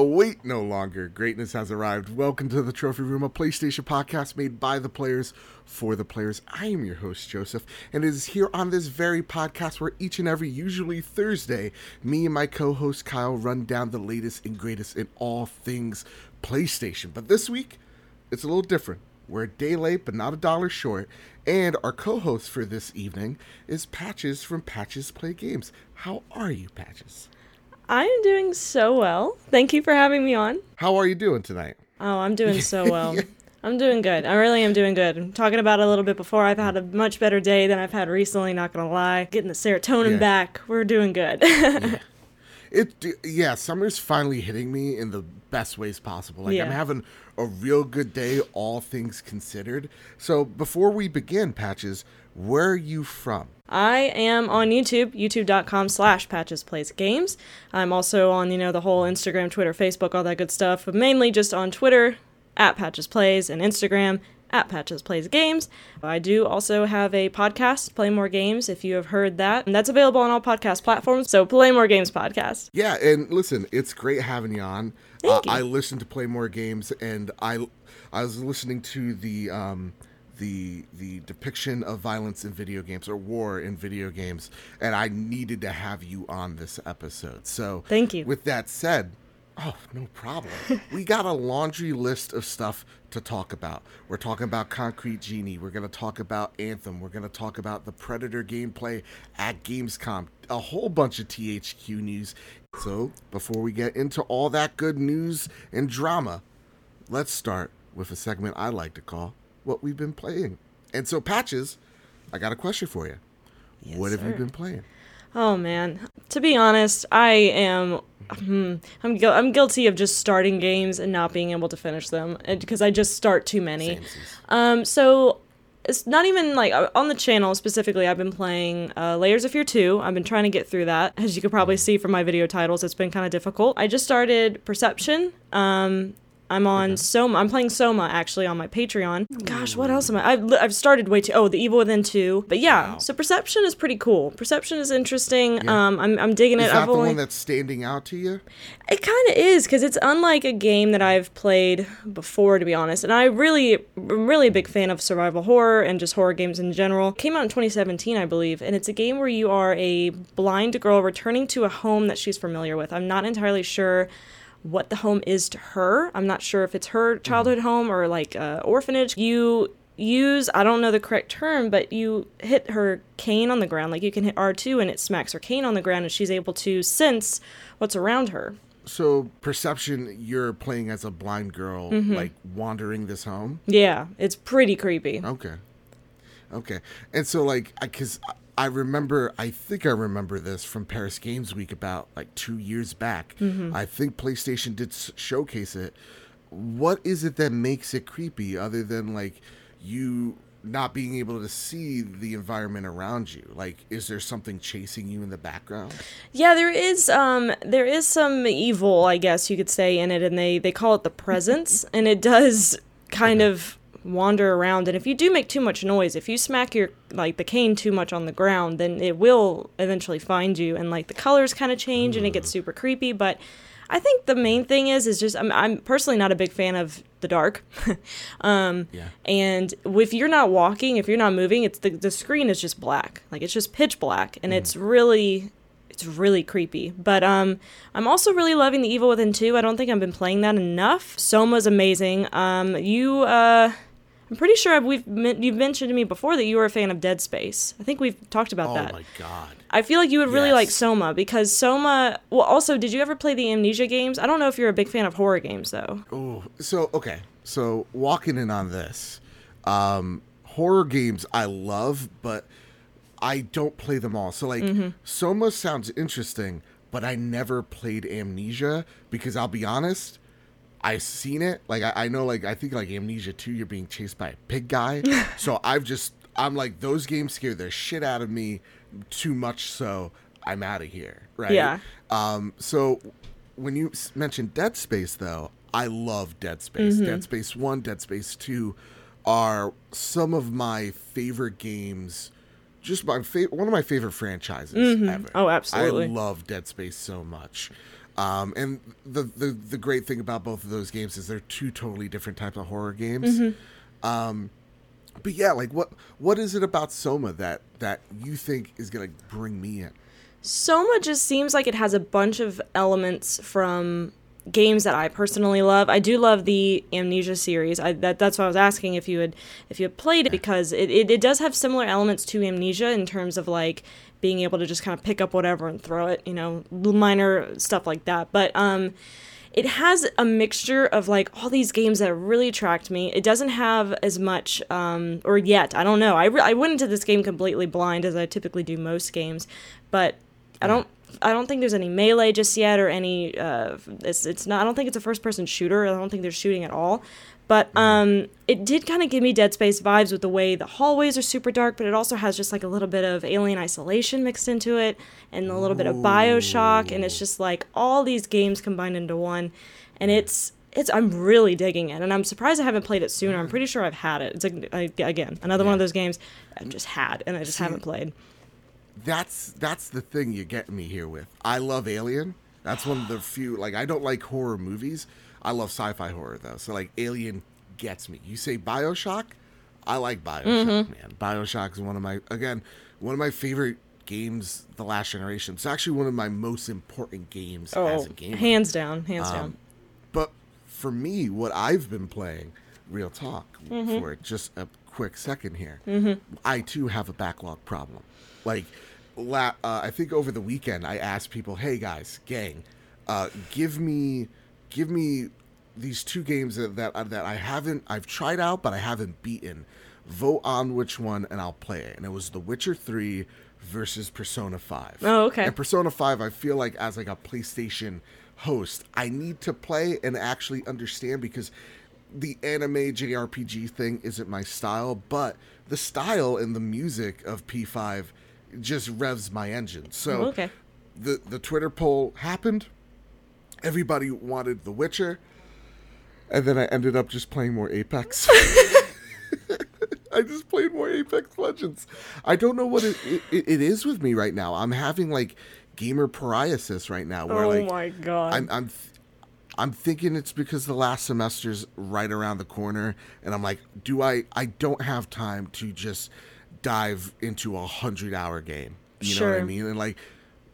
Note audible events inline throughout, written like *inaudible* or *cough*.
Await no longer. Greatness has arrived. Welcome to the Trophy Room, a PlayStation podcast made by the players for the players. I am your host, Joseph, and it is here on this very podcast where each and every, usually Thursday, me and my co host Kyle run down the latest and greatest in all things PlayStation. But this week, it's a little different. We're a day late, but not a dollar short. And our co host for this evening is Patches from Patches Play Games. How are you, Patches? I am doing so well. Thank you for having me on. How are you doing tonight? Oh, I'm doing so *laughs* well. I'm doing good. I really am doing good. I'm talking about it a little bit before. I've had a much better day than I've had recently, not gonna lie. Getting the serotonin Yeah. back. We're doing good. *laughs* It yeah, summer's finally hitting me in the best ways possible. Like I'm having a real good day, all things considered. So before we begin, Patches, where are you from? I am on YouTube, youtube.com slash patches plays games. I'm also on, you know, the whole Instagram, Twitter, Facebook, all that good stuff, but mainly just on Twitter at patches plays and Instagram at patches plays games. I do also have a podcast, Play More Games, if you have heard that. And that's available on all podcast platforms. So Play More Games podcast. Yeah, and listen, it's great having you on. Thank uh, you. I listened to play more games, and I I was listening to the um the the depiction of violence in video games or war in video games, and I needed to have you on this episode. So Thank you. With that said, oh no problem. *laughs* we got a laundry list of stuff to talk about. We're talking about Concrete Genie. We're gonna talk about Anthem. We're gonna talk about the Predator gameplay at Gamescom. A whole bunch of THQ news. So before we get into all that good news and drama, let's start with a segment I like to call "What We've Been Playing." And so, Patches, I got a question for you. what have you been playing? Oh man, to be honest, I am hmm, I'm I'm guilty of just starting games and not being able to finish them because I just start too many. Um, so it's not even like on the channel specifically. I've been playing uh, Layers of Fear 2. I've been trying to get through that. As you could probably see from my video titles, it's been kind of difficult. I just started Perception. Um, I'm on Soma. I'm playing Soma actually on my Patreon. Gosh, what else am I? I've, I've started way too. Oh, The Evil Within 2. But yeah, Wow. so Perception is pretty cool. Perception is interesting. Um, I'm, I'm digging Is it. that I've the only one that's standing out to you? it kind of is because it's unlike a game that I've played before, to be honest. And I really, I'm really a big fan of survival horror and just horror games in general. Came out in 2017, I believe, and it's a game where you are a blind girl returning to a home that she's familiar with. I'm not entirely sure what the home is to her. I'm not sure if it's her childhood home or like uh, orphanage. You use I don't know the correct term, but you hit her cane on the ground. Like you can hit R2 and it smacks her cane on the ground and she's able to sense what's around her. So, perception, you're playing as a blind girl, Mm-hmm. like wandering this home. Yeah, it's pretty creepy. Okay. Okay. And so, like, I, cause I remember, I think I remember this from Paris Games Week about like two years back. Mm-hmm. I think PlayStation did s- showcase it. What is it that makes it creepy other than like you not being able to see the environment around you? Like, is there something chasing you in the background? Yeah, there is um there is some evil, I guess you could say, in it, and they they call it the presence, and it does kind of wander around. And if you do make too much noise, if you smack your like the cane too much on the ground, then it will eventually find you, and like the colors kind of change, and it gets super creepy. But I think the main thing is is just I'm I'm personally not a big fan of the dark. *laughs* um Yeah. and if you're not walking, if you're not moving, it's the the screen is just black. Like it's just pitch black and it's really it's really creepy. But um I'm also really loving The Evil Within 2. I don't think I've been playing that enough. Soma's amazing. Um you uh I'm pretty sure I've, we've you've mentioned to me before that you were a fan of Dead Space. I think we've talked about Oh that. Oh my God. I feel like you would really Yes. like Soma because Soma. Well, also, did you ever play the Amnesia games? I don't know if you're a big fan of horror games though. Oh, so okay. So walking in on this, um, horror games I love, but I don't play them all. So like, Soma sounds interesting, but I never played Amnesia because I'll be honest. I've seen it. Like I, I know. Like I think like Amnesia two, you're being chased by a pig guy. *laughs* so I've just I'm like those games scare the shit out of me too much. So I'm out of here. Right. Yeah. Um. So when you s- mentioned Dead Space, though, I love Dead Space. Dead Space One, Dead Space Two, are some of my favorite games. Just my fa- one of my favorite franchises ever. Oh, absolutely. I love Dead Space so much. Um, and the, the the great thing about both of those games is they're two totally different types of horror games. Um, but yeah, like what what is it about Soma that that you think is gonna bring me in? Soma just seems like it has a bunch of elements from games that I personally love. I do love the Amnesia series. I, that that's why I was asking if you had if you had played it because it, it, it does have similar elements to Amnesia in terms of like being able to just kind of pick up whatever and throw it, you know, minor stuff like that. But um it has a mixture of like all these games that really attract me. It doesn't have as much, um, or yet, I don't know. I, re- I went into this game completely blind as I typically do most games, but I don't. I don't think there's any melee just yet, or any. Uh, it's it's not. I don't think it's a first person shooter. I don't think there's shooting at all. But um, it did kind of give me Dead Space vibes with the way the hallways are super dark, but it also has just like a little bit of Alien Isolation mixed into it, and a little bit of Bioshock, and it's just like all these games combined into one, and it's it's I'm really digging it, and I'm surprised I haven't played it sooner. I'm pretty sure I've had it. It's like I, again another one of those games I've just had, and I just haven't played. That's that's the thing you get me here with. I love Alien. That's one of the few like I don't like horror movies. I love sci-fi horror though. So like Alien gets me. You say BioShock? I like BioShock, Mm-hmm. man. BioShock is one of my again, one of my favorite games the last generation. It's actually one of my most important games as Oh, a gamer. hands down, hands Um, down. But for me, what I've been playing, real talk, Mm-hmm. for just a quick second here, I too have a backlog problem. Like, la- uh, I think over the weekend, I asked people, "Hey guys, gang, uh, give me, give me these two games that that, uh, that I haven't, I've tried out, but I haven't beaten. Vote on which one, and I'll play it." And it was The Witcher Three versus Persona Five. Oh, okay. And Persona 5, I feel like as like a PlayStation host, I need to play and actually understand because the anime JRPG thing isn't my style, but the style and the music of P5 just revs my engine. So Oh, okay. the the Twitter poll happened. Everybody wanted The Witcher. And then I ended up just playing more Apex. *laughs* *laughs* I just played more Apex Legends. I don't know what it, it, it is with me right now. I'm having like gamer pariasis right now, where Oh like my god. I'm I'm I'm thinking it's because the last semester's right around the corner, and I'm like, do I? I don't have time to just dive into a hundred hour game. You know what I mean? And like,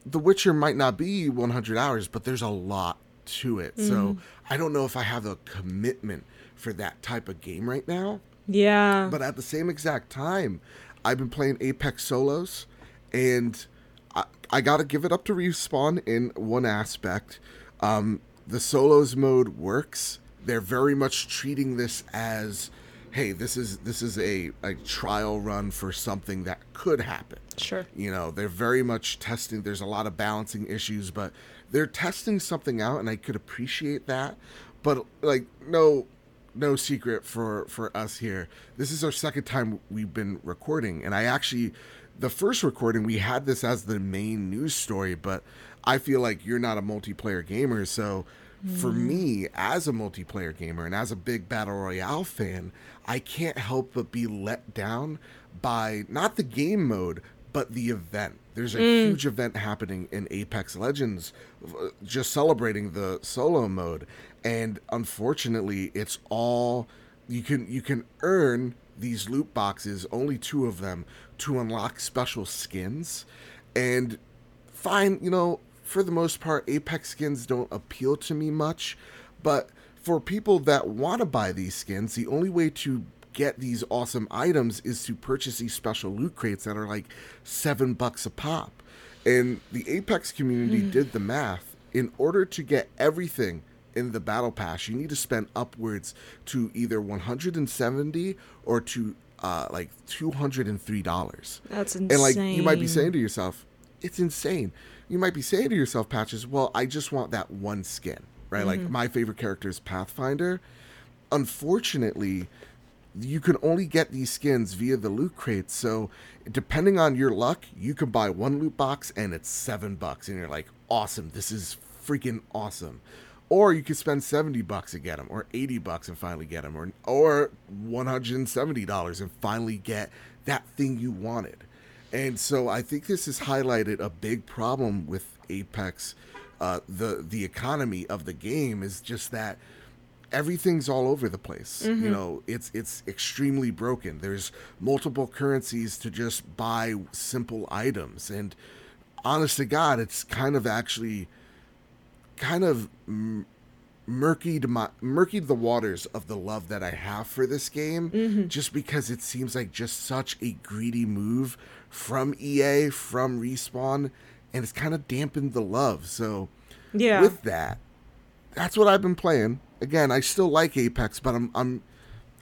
The Witcher might not be 100 hours, but there's a lot to it. So I don't know if I have a commitment for that type of game right now. yeah. But at the same exact time, I've been playing Apex Solos, and I, I got to give it up to Respawn in one aspect. Um, the Solos mode works. They're very much treating this as, hey, this is this is a, a trial run for something that could happen. Sure. You know, they're very much testing. There's a lot of balancing issues, but they're testing something out, and I could appreciate that. But like, no, no secret for for us here. This is our second time we've been recording, and I actually, the first recording we had this as the main news story, but I feel like you're not a multiplayer gamer, so. For me, as a multiplayer gamer and as a big battle royale fan, I can't help but be let down by not the game mode, but the event. There's a huge event happening in Apex Legends, uh, just celebrating the solo mode, and unfortunately, it's all you can you can earn these loot boxes, only two of them, to unlock special skins, and fine, you know, for the most part, Apex skins don't appeal to me much, but for people that want to buy these skins, the only way to get these awesome items is to purchase these special loot crates that are like seven bucks a pop. And the Apex community did the math. In order to get everything in the battle pass, you need to spend upwards to either 170 or to uh, like $203. That's insane. And like you might be saying to yourself, it's insane. You might be saying to yourself, Patches, well, I just want that one skin, right? Like mm-hmm. my favorite character is Pathfinder. Unfortunately, you can only get these skins via the loot crates. So depending on your luck, you can buy one loot box and it's seven bucks, and you're like, awesome, this is freaking awesome. Or you could spend seventy bucks and get them, or eighty bucks and finally get them, or or one hundred and seventy dollars and finally get that thing you wanted. And so I think this has highlighted a big problem with Apex uh, the the economy of the game is just that everything's all over the place. You know, it's it's extremely broken. There's multiple currencies to just buy simple items, and honest to God, it's kind of actually kind of murkied my murkied the waters of the love that I have for this game just because it seems like just such a greedy move from EA from Respawn and it's kind of dampened the love. So Yeah. with that, that's what I've been playing. Again, I still like Apex, but I'm I'm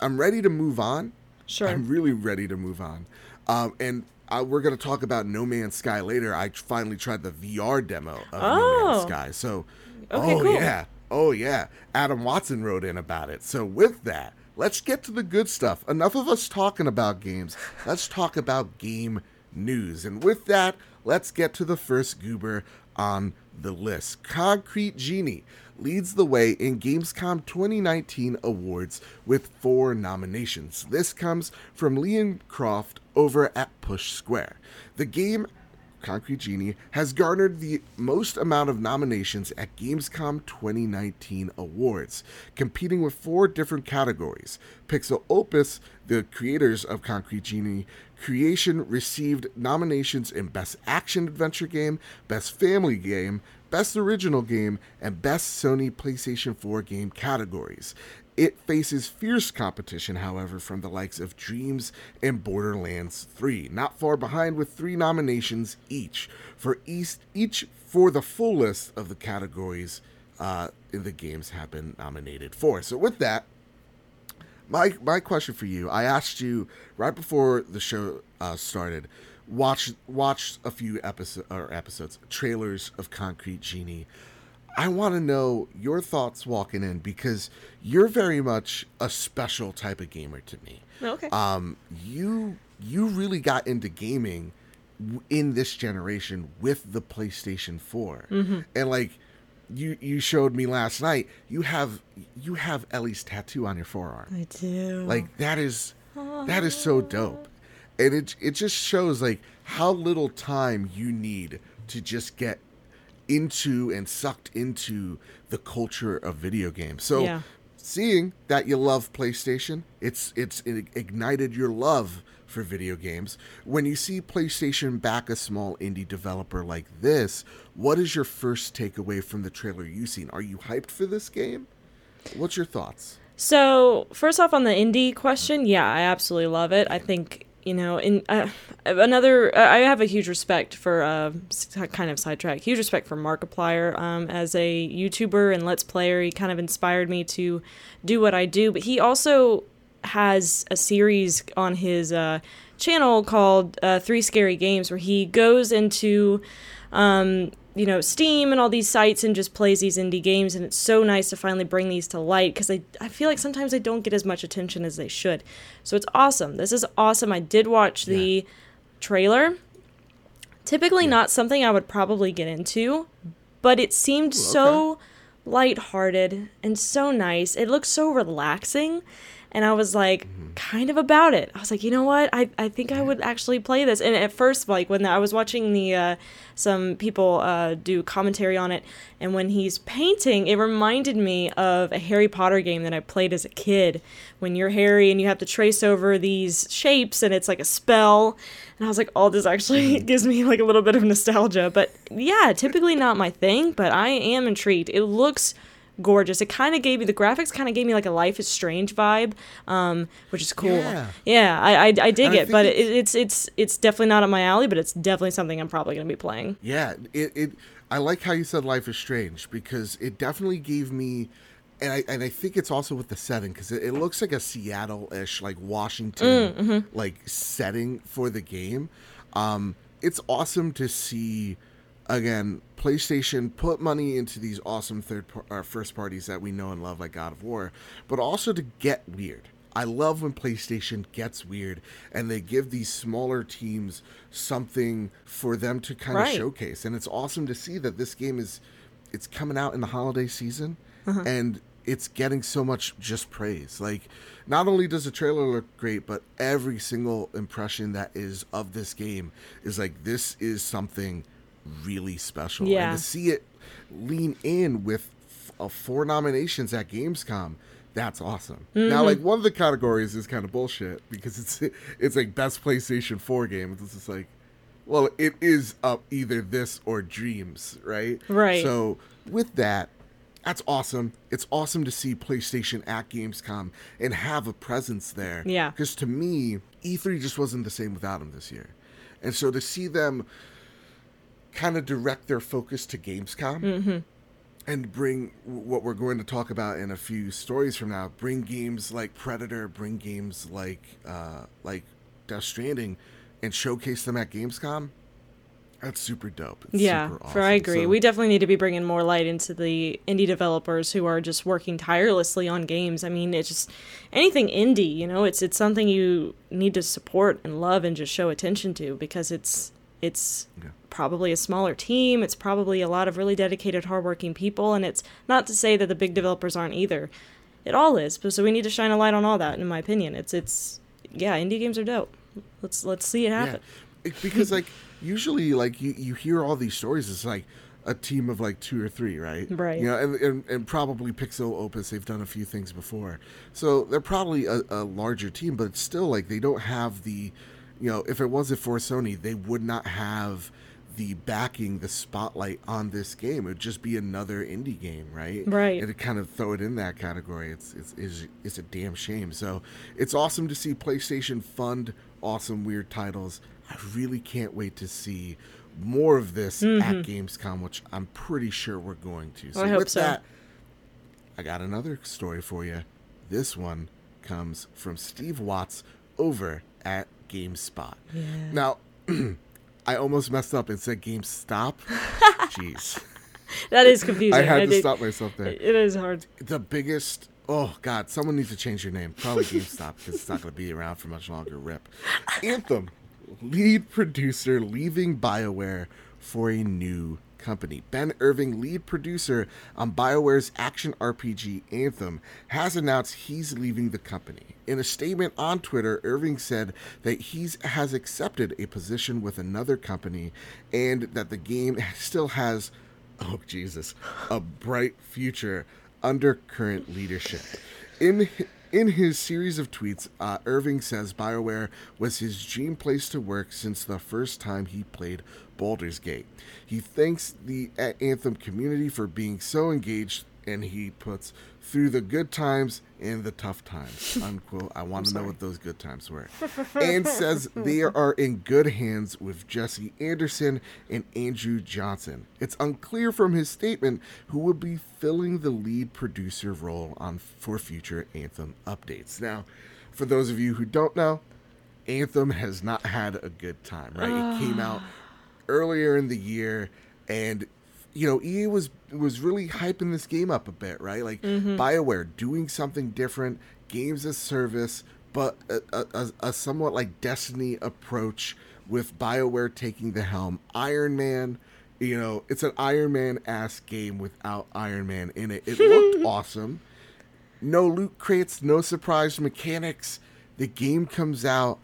I'm ready to move on. Sure. I'm really ready to move on. Um, and uh, we're going to talk about No Man's Sky later. I finally tried the VR demo of No Man's Oh. Sky. So, Okay, oh cool. yeah, oh yeah. Adam Watson wrote in about it. So with that, let's get to the good stuff. Enough of us talking about games. Let's talk about game news. And with that, let's get to the first goober on the list. Concrete Genie leads the way in Gamescom 2019 awards with four nominations. This comes from Liam Croft over at Push Square. The game Concrete Genie has garnered the most amount of nominations at Gamescom 2019 awards, competing with four different categories. Pixelopus, the creators of Concrete Genie creation, received nominations in Best Action Adventure Game, Best Family Game, Best Original Game, and Best Sony PlayStation 4 Game categories. It faces fierce competition, however, from the likes of Dreams and Borderlands 3, not far behind with three nominations each for each, each for the full list of the categories uh, the games have been nominated for. So, with that, my my question for you, I asked you right before the show uh, started, watch watch a few episode or episodes trailers of Concrete Genie. I want to know your thoughts walking in because you're very much a special type of gamer to me. okay. Um, you you really got into gaming in this generation with the PlayStation 4, and like you you showed me last night, you have you have Ellie's tattoo on your forearm I do. like that is that is so dope and it it just shows like how little time you need to just get into and sucked into the culture of video games so Yeah. seeing that you love PlayStation it's it's it ignited your love for video games when you see PlayStation back a small indie developer like this what is your first takeaway from the trailer you've seen are you hyped for this game what's your thoughts So first off, on the indie question, yeah, I absolutely love it. I think you know, in uh, another, uh, I have a huge respect for uh, kind of sidetrack, huge respect for Markiplier um, as a YouTuber and Let's Player. He kind of inspired me to do what I do, but he also has a series on his uh, channel called uh, Three Scary Games where he goes into um, you know, Steam and all these sites and just plays these indie games. And it's so nice to finally bring these to light because I, I feel like sometimes they don't get as much attention as they should. So it's awesome. This is awesome. I did watch the trailer. Typically, not something I would probably get into, but it seemed so lighthearted and so nice. It looked so relaxing. And I was like, kind of about it. I was like, you know what? I, I think I would actually play this. And at first, like when I was watching the uh, some people uh, do commentary on it, and when he's painting, it reminded me of a Harry Potter game that I played as a kid. When you're Harry and you have to trace over these shapes, and it's like a spell. And I was like, oh, this actually *laughs* gives me like a little bit of nostalgia. But yeah, typically not my thing, but I am intrigued. It looks gorgeous. It kind of gave me the graphics kind of gave me like a Life is Strange vibe, um, which is cool. Yeah. Yeah, I I, I dig And I it, but think it, it's it's it's definitely not up my alley, but it's definitely something I'm probably gonna be playing. Yeah, it, it I like how you said Life is Strange because it definitely gave me and I and I think it's also with the setting because it, it looks like a Seattle-ish like Washington like setting for the game. Um, it's awesome to see again PlayStation put money into these awesome third par- or first parties that we know and love like God of War, but also to get weird. I love when PlayStation gets weird and they give these smaller teams something for them to kind of showcase. And it's awesome to see that this game is it's coming out in the holiday season uh-huh. and it's getting so much just praise. Like not only does the trailer look great, but every single impression that is of this game is like this is something really special. Yeah. And to see it lean in with uh, four nominations at Gamescom. That's awesome. Now, like one of the categories is kind of bullshit because it's *laughs* it's like best PlayStation Four game. It's just like, well, it is up either this or Dreams, right? Right. So with that, that's awesome. It's awesome to see PlayStation at Gamescom and have a presence there. Yeah. Because to me, E3 just wasn't the same without them this year. And so to see them kind of direct their focus to Gamescom and bring what we're going to talk about in a few stories from now, bring games like Predator, bring games like uh, like Death Stranding, and showcase them at Gamescom. That's super dope. It's Yeah, super for I agree. So- we definitely need to be bringing more light into the indie developers who are just working tirelessly on games. I mean, it's just anything indie, you know, it's it's something you need to support and love and just show attention to because it's it's Yeah. Probably a smaller team. It's probably a lot of really dedicated, hardworking people, and it's not to say that the big developers aren't either. It all is, but so we need to shine a light on all that. In my opinion, it's it's yeah, indie games are dope. Let's let's see it happen. Yeah, because like *laughs* usually like you, you hear all these stories. It's like a team of like two or three, right? Right. You know, and, and, and probably Pixelopus. They've done a few things before, so they're probably a, a larger team. But it's still like they don't have the, you know, if it wasn't for Sony, they would not have the backing, the spotlight on this game. It would just be another indie game, right? Right. And to kind of throw it in that category, it's it's is it's a damn shame. So it's awesome to see PlayStation fund awesome weird titles. I really can't wait to see more of this at Gamescom, which I'm pretty sure we're going to. So Mm-hmm. I hope with so. that, I got another story for you. This one comes from Steve Watts over at GameSpot. Yeah. Now, *clears throat* I almost messed up and said GameStop. *laughs* Jeez. That is confusing. I had to did- stop myself there. It is hard. The biggest. Oh God! Someone needs to change your name. Probably GameStop because it's not going to be around for much longer. Rip. Anthem, lead producer leaving Bioware for a new company. Ben Irving, lead producer on BioWare's action RPG Anthem, has announced he's leaving the company. In a statement on Twitter, Irving said that he has accepted a position with another company and that the game still has oh Jesus, a bright future under current leadership. In in his series of tweets, uh, Irving says BioWare was his dream place to work since the first time he played Baldur's Gate. He thanks the Anthem community for being so engaged, and he puts through the good times and the tough times. *laughs* Unquote. I want to know what those good times were. *laughs* and says they are in good hands with Jesse Anderson and Andrew Johnson. It's unclear from his statement who will be filling the lead producer role on for future Anthem updates. Now, for those of you who don't know, Anthem has not had a good time, right? It came out *sighs* earlier in the year and you know EA was was really hyping this game up a bit, right? Like mm-hmm. BioWare doing something different, games as service, but a, a, a, a somewhat like Destiny approach with BioWare taking the helm. Iron Man, you know, it's an Iron Man ass game without Iron Man in it. It looked *laughs* awesome. No loot crates, no surprise mechanics. The game comes out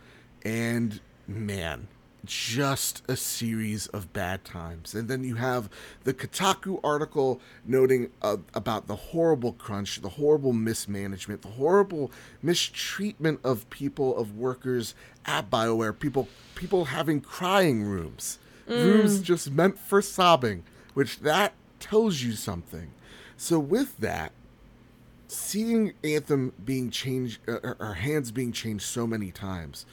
and man, just a series of bad times. And then you have the Kotaku article noting uh, about the horrible crunch, the horrible mismanagement, the horrible mistreatment of people, of workers at BioWare, people people having crying rooms. Rooms just meant for sobbing, which that tells you something. So with that, seeing Anthem being changed, uh, or hands being changed so many times,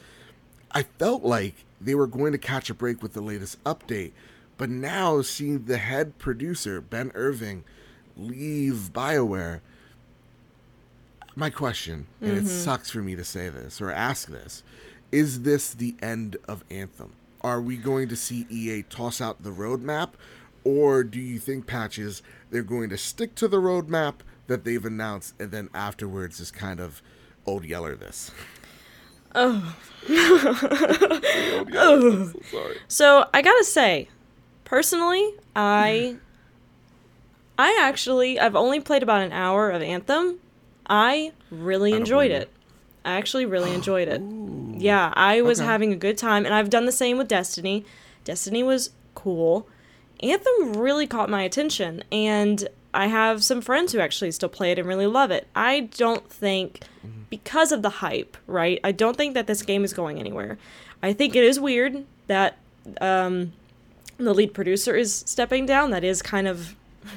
I felt like they were going to catch a break with the latest update. But now seeing the head producer, Ben Irving, leave BioWare, my question, and it mm-hmm. sucks for me to say this or ask this, is this the end of Anthem? Are we going to see EA toss out the roadmap? Or do you think, Patches, they're going to stick to the roadmap that they've announced and then afterwards is kind of old yeller this? *laughs* Oh. old *laughs* yeller sorry. So I gotta say, personally, I I actually I've only played about an hour of Anthem. I really don't enjoyed it. I actually really enjoyed it. *gasps* Yeah, I was Okay. having a good time, and I've done the same with Destiny. Destiny was cool. Anthem really caught my attention, and I have some friends who actually still play it and really love it. I don't think, because of the hype, right? I don't think that this game is going anywhere. I think it is weird that um, the lead producer is stepping down. That is kind of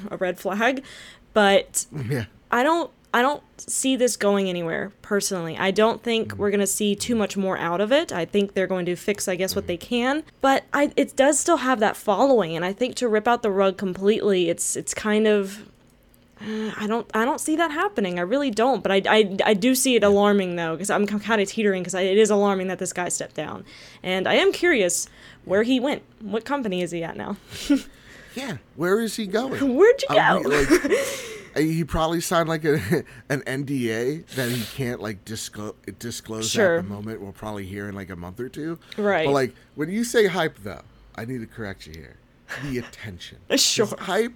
a red flag, but *laughs* Yeah. I don't I don't see this going anywhere personally. I don't think we're going to see too much more out of it. I think they're going to fix I guess what they can, but I it does still have that following and I think to rip out the rug completely, it's it's kind of I don't I don't see that happening. I really don't, but I I, I do see it alarming though because I'm kind of teetering because it is alarming that this guy stepped down. And I am curious where he went. What company is he at now? *laughs* Yeah. Where is he going? *laughs* Where'd you I go? mean, like, *laughs* he probably signed like a, an NDA that he can't like disclose disclose Sure. at the moment. We'll probably hear in like a month or two. Right. But like when you say hype, though, I need to correct you here. The attention. Sure. Hype.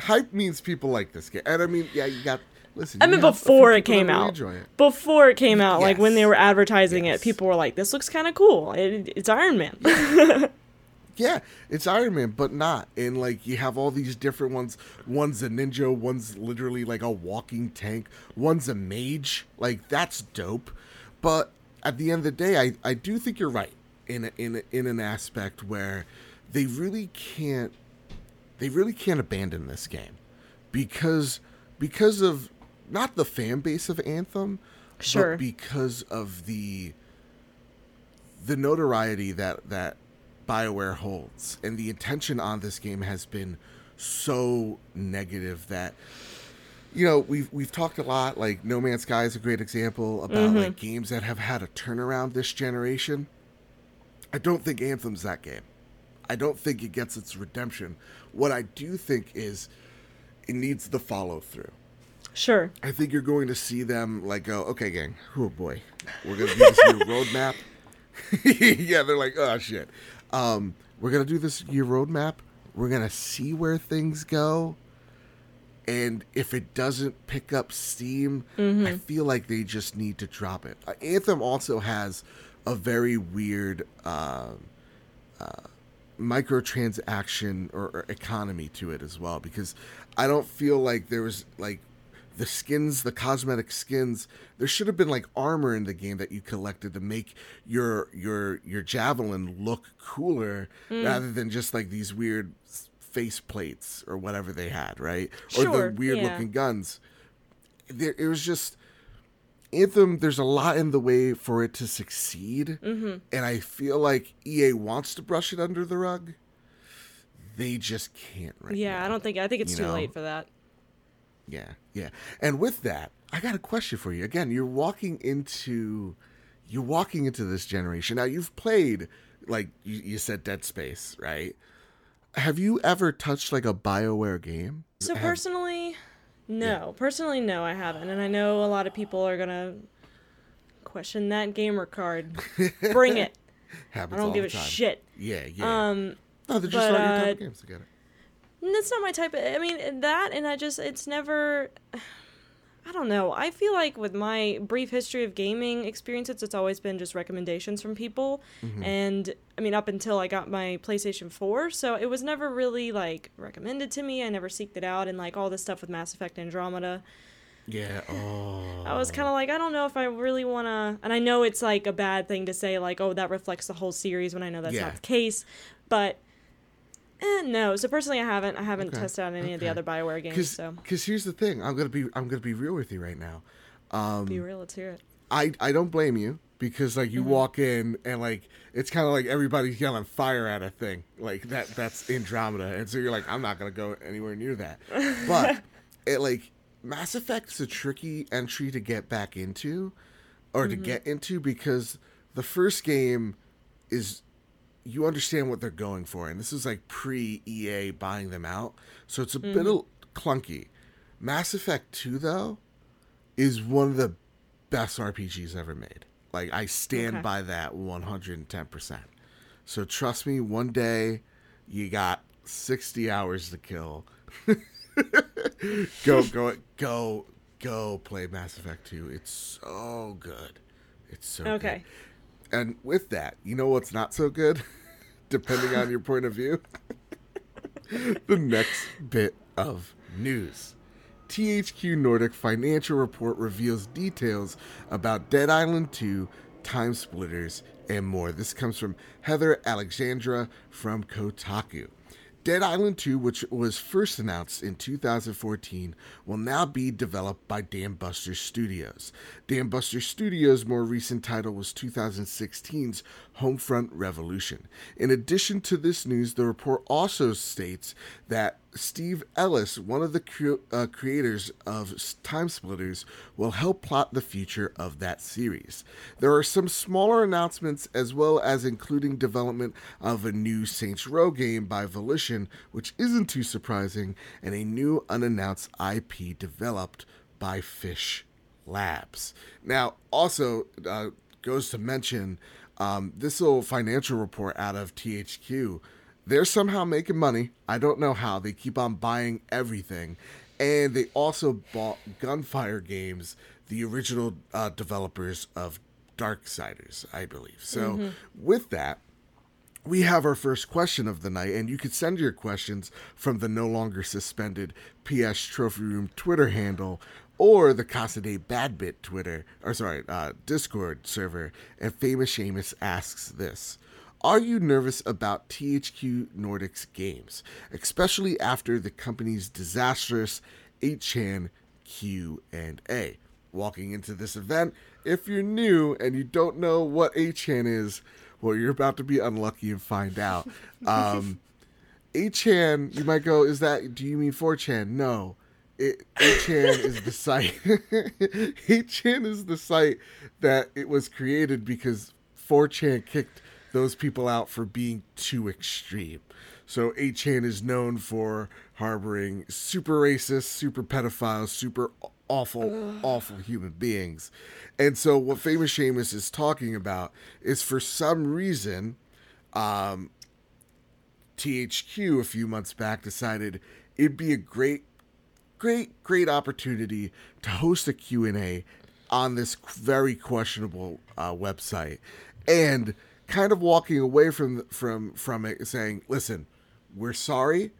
Hype means people like this game, and I mean, yeah, you got. Listen. I mean, before it came out. it. Before it came out, like when they were advertising Yes. it, people were like, "This looks kind of cool. It, it's Iron Man." *laughs* Yeah, it's Iron Man, but not. And like you have all these different ones. One's a ninja, one's literally like a walking tank, one's a mage. Like that's dope. But at the end of the day, I, I do think you're right in a, in a, in an aspect where they really can't they really can't abandon this game because because of not the fan base of Anthem, Sure. but because of the the notoriety that that BioWare holds and the attention on this game has been so negative that you know we've we've talked a lot like No Man's Sky is a great example about mm-hmm. like games that have had a turnaround this generation. I don't think Anthem's that game. I don't think it gets its redemption. What I do think is it needs the follow through. sure. I think you're going to see them like go, okay, gang, oh boy, we're gonna do this new *laughs* roadmap. *laughs* yeah, they're like, oh shit, um, we're gonna do this year roadmap. We're gonna see where things go, and if it doesn't pick up steam, I feel like they just need to drop it. Uh, Anthem also has a very weird. um microtransaction or, or economy to it as well because I don't feel like there was like the skins, the cosmetic skins. There should have been like armor in the game that you collected to make your your your javelin look cooler mm. rather than just like these weird face plates or whatever they had, right? or the weird yeah. looking guns. There, it was just Anthem, there's a lot in the way for it to succeed. Mm-hmm. And I feel like EA wants to brush it under the rug. They just can't right Yeah, now. I don't think I think it's You too know? late for that. Yeah, yeah. And with that, I got a question for you. Again, you're walking into you're walking into this generation. Now you've played like you, you said Dead Space, right? Have you ever touched like a BioWare game? So Have- personally, no. Personally, no, I haven't, and I know a lot of people are gonna question that gamer card. *laughs* Bring it. happens I don't give a shit. Yeah, yeah. Um, no, they're just but, not your type uh, of games together. that's not my type of. I mean, that and I just it's never. I don't know. I feel like with my brief history of gaming experiences, it's always been just recommendations from people. Mm-hmm. And I mean, up until I got my PlayStation 4, so it was never really like recommended to me. I never seeked it out. And like all this stuff with Mass Effect Andromeda, Yeah. *laughs* Oh. I was kind of like, I don't know if I really want to. And I know it's like a bad thing to say, like, oh, that reflects the whole series when I know that's Yeah. not the case. But eh, no. So personally, I haven't. I haven't Okay, tested out any of the other Bioware games. Because So here's the thing, I'm gonna be I'm gonna be real with you right now. Um, be real. Let's hear it. I I don't blame you because like Mm-hmm. you walk in and like it's kind of like everybody's yelling fire at a thing like that that's Andromeda and so you're like I'm not gonna go anywhere near that but *laughs* it like Mass Effect's a tricky entry to get back into or to get into because the first game is you understand what they're going for and this is like pre EA buying them out so it's a mm-hmm. bit of clunky Mass Effect 2 though is one of the best RPGs ever made. Like I stand Okay. by that 110%. So trust me, one day you got 60 hours to kill. *laughs* go *laughs* go go go play Mass Effect 2. It's so good. It's so Okay. good. And with that, you know what's not so good? *laughs* Depending on your point of view. *laughs* the next bit of news. THQ Nordic financial report reveals details about Dead Island 2, TimeSplitters, and more. This comes from Heather Alexandra from Kotaku. Dead Island 2, which was first announced in 2014, will now be developed by Dambuster Studios. Dambuster Studios' more recent title was 2016's Homefront Revolution. In addition to this news, the report also states that Steve Ellis, one of the cre- uh, creators of TimeSplitters, will help plot the future of that series. There are some smaller announcements as well as including development of a new Saints Row game by Volition, which isn't too surprising, and a new unannounced IP developed by Fish Labs. Now, also uh, goes to mention um, this little financial report out of THQ they're somehow making money. I don't know how. They keep on buying everything. And they also bought Gunfire Games, the original uh, developers of Darksiders, I believe. So, mm-hmm. with that, we have our first question of the night, and you could send your questions from the no longer suspended PS Trophy Room Twitter handle or the Casa de Badbit Twitter, or sorry, uh, Discord server. And Famous Seamus asks this are you nervous about THQ Nordic's games, especially after the company's disastrous 8chan Q&A? Walking into this event, if you're new and you don't know what 8chan is, well, you're about to be unlucky and find out. *laughs* Um, 8chan, you might go, is that, do you mean 4chan? No. It, 8chan is the site. *laughs* 8chan is the site that it was created because 4chan kicked those people out for being too extreme. So 8chan is known for harboring super racist, super pedophiles, super awful, awful human beings. And so what Famous Seamus is talking about is for some reason, um, THQ a few months back decided it'd be a great, great, great opportunity to host a Q&A on this very questionable uh, website. And kind of walking away from from from it, saying, "Listen, we're sorry."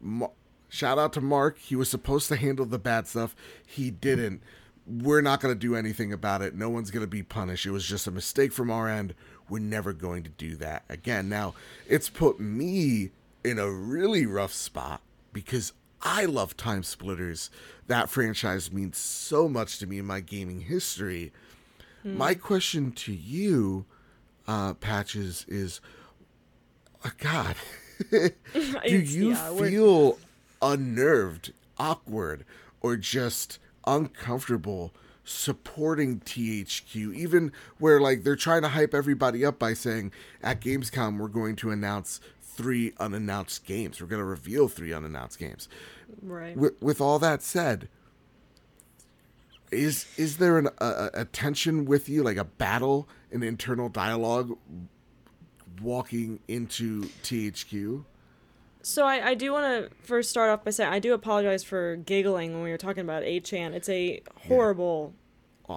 Ma- shout out to Mark. He was supposed to handle the bad stuff. He didn't. We're not going to do anything about it. No one's going to be punished. It was just a mistake from our end. We're never going to do that again. Now, it's put me in a really rough spot because I love TimeSplitters. That franchise means so much to me in my gaming history. Hmm. My question to you uh, patches is, uh, God, *laughs* do you yeah, feel unnerved, awkward, or just uncomfortable supporting THQ? Even where like they're trying to hype everybody up by saying at Gamescom we're going to announce three unannounced games. We're going to reveal three unannounced games. Right. With, with all that said, is is there an, a, a tension with you, like a battle, an internal dialogue, walking into THQ? So I, I do want to first start off by saying I do apologize for giggling when we were talking about 8chan. It's a horrible yeah.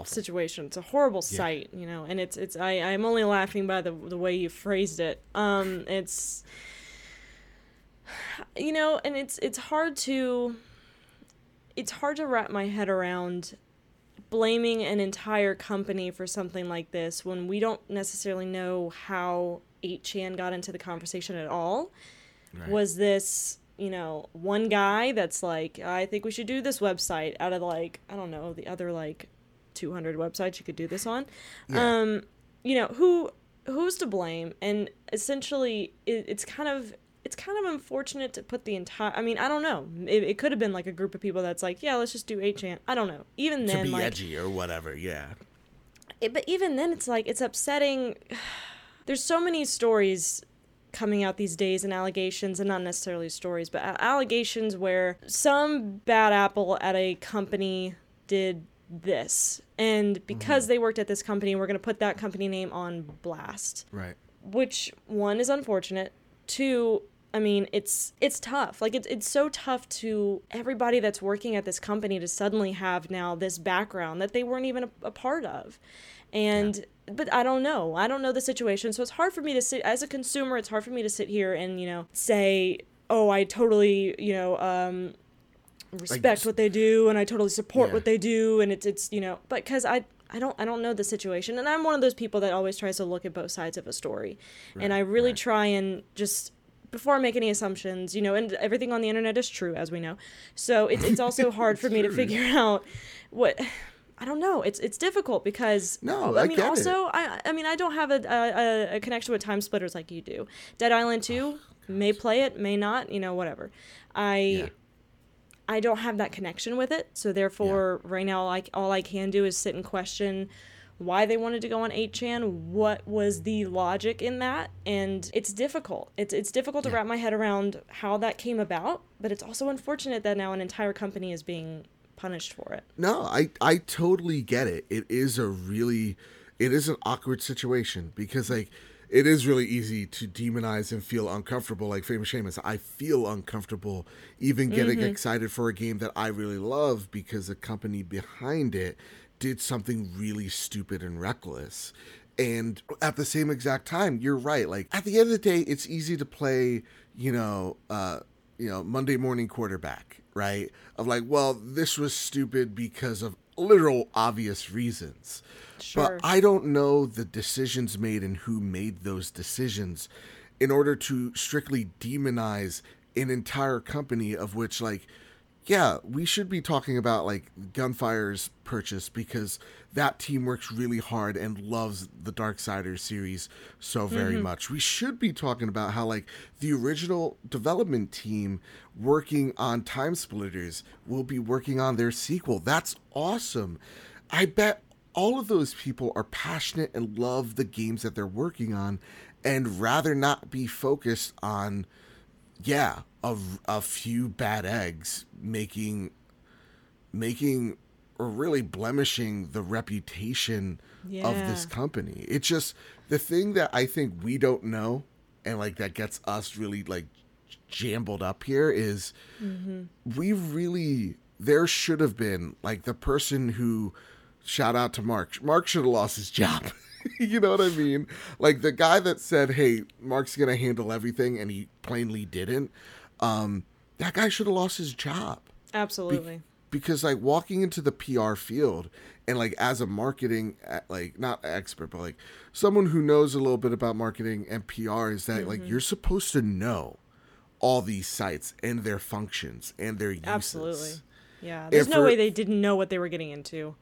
Situation. It's a horrible yeah. sight, you know, and it's it's I I'm only laughing by the the way you phrased it. Um, it's you know, and it's it's hard to it's hard to wrap my head around blaming an entire company for something like this when we don't necessarily know how 8chan got into the conversation at all. Right. Was this, you know, one guy that's like, I think we should do this website out of like, I don't know, the other like 200 websites you could do this on. Yeah. Um, you know, who who's to blame? And essentially it, it's kind of it's kind of unfortunate to put the entire. I mean, I don't know. It, it could have been like a group of people that's like, yeah, let's just do 8chan. I don't know. Even then, to be like, edgy or whatever. Yeah. It, but even then, it's like it's upsetting. *sighs* There's so many stories coming out these days and allegations and not necessarily stories but allegations where some bad apple at a company did this and because mm-hmm. they worked at this company we're going to put that company name on blast right which one is unfortunate two I mean, it's it's tough. Like it's it's so tough to everybody that's working at this company to suddenly have now this background that they weren't even a, a part of. And yeah. but I don't know. I don't know the situation. So it's hard for me to sit as a consumer, it's hard for me to sit here and, you know, say oh, I totally, you know, um, respect Like- what they do and I totally support Yeah. what they do and it's it's you know, but cuz I I don't I don't know the situation and I'm one of those people that always tries to look at both sides of a story. and I really right. try and just before I make any assumptions, you know, and everything on the internet is true as we know. So it's it's also *laughs* hard for me to figure *laughs* out what I don't know. It's it's difficult because No, I I mean get it. also I I mean I don't have a, a a connection with TimeSplitters like you do. Dead Island 2 may play it, may not, you know, whatever. I Yeah. I don't have that connection with it, so therefore, right now, like all I can do is sit and question why they wanted to go on 8chan, what was the logic in that, and it's difficult. It's it's difficult to wrap my head around how that came about, but it's also unfortunate that now an entire company is being punished for it. No, I I totally get it. It is a really it is an awkward situation because like it is really easy to demonize and feel uncomfortable like famous Seamus. I feel uncomfortable even getting excited for a game that I really love because the company behind it did something really stupid and reckless. And at the same exact time, you're right. Like at the end of the day, it's easy to play, you know, uh, you know, Monday morning quarterback, right? Of like, well, this was stupid because of literal obvious reasons. Sure. But I don't know the decisions made and who made those decisions in order to strictly demonize an entire company of which like yeah, we should be talking about like Gunfire's purchase because that team works really hard and loves the Dark Darksiders series so very mm-hmm. much. We should be talking about how like the original development team working on TimeSplitters will be working on their sequel. That's awesome. I bet all of those people are passionate and love the games that they're working on and rather not be focused on yeah, a, a few bad eggs making making or really blemishing the reputation of this company. It's just the thing that I think we don't know and like that gets us really like jambled up here is mm-hmm. we really there should have been like the person who shout out to Mark. Mark should have lost his job. *laughs* *laughs* you know what I mean? Like the guy that said, "Hey, Mark's going to handle everything," and he plainly didn't. Um, that guy should have lost his job Absolutely. because like walking into the PR field and like as a marketing uh, like not expert but like someone who knows a little bit about marketing and PR is that like you're supposed to know all these sites and their functions and their uses. Absolutely. Yeah. There's no for- way they didn't know what they were getting into.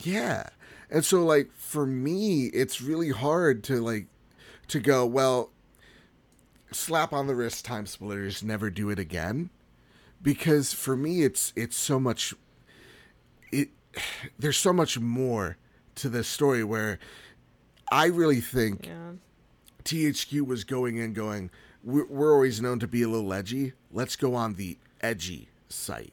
Yeah. And so like for me it's really hard to like to go, well, slap on the wrist TimeSplitters, never do it again. Because for me it's it's so much it *sighs* there's so much more to this story where I really think Yeah. THQ was going in going, we're, we're always known to be a little edgy. Let's go on the edgy site.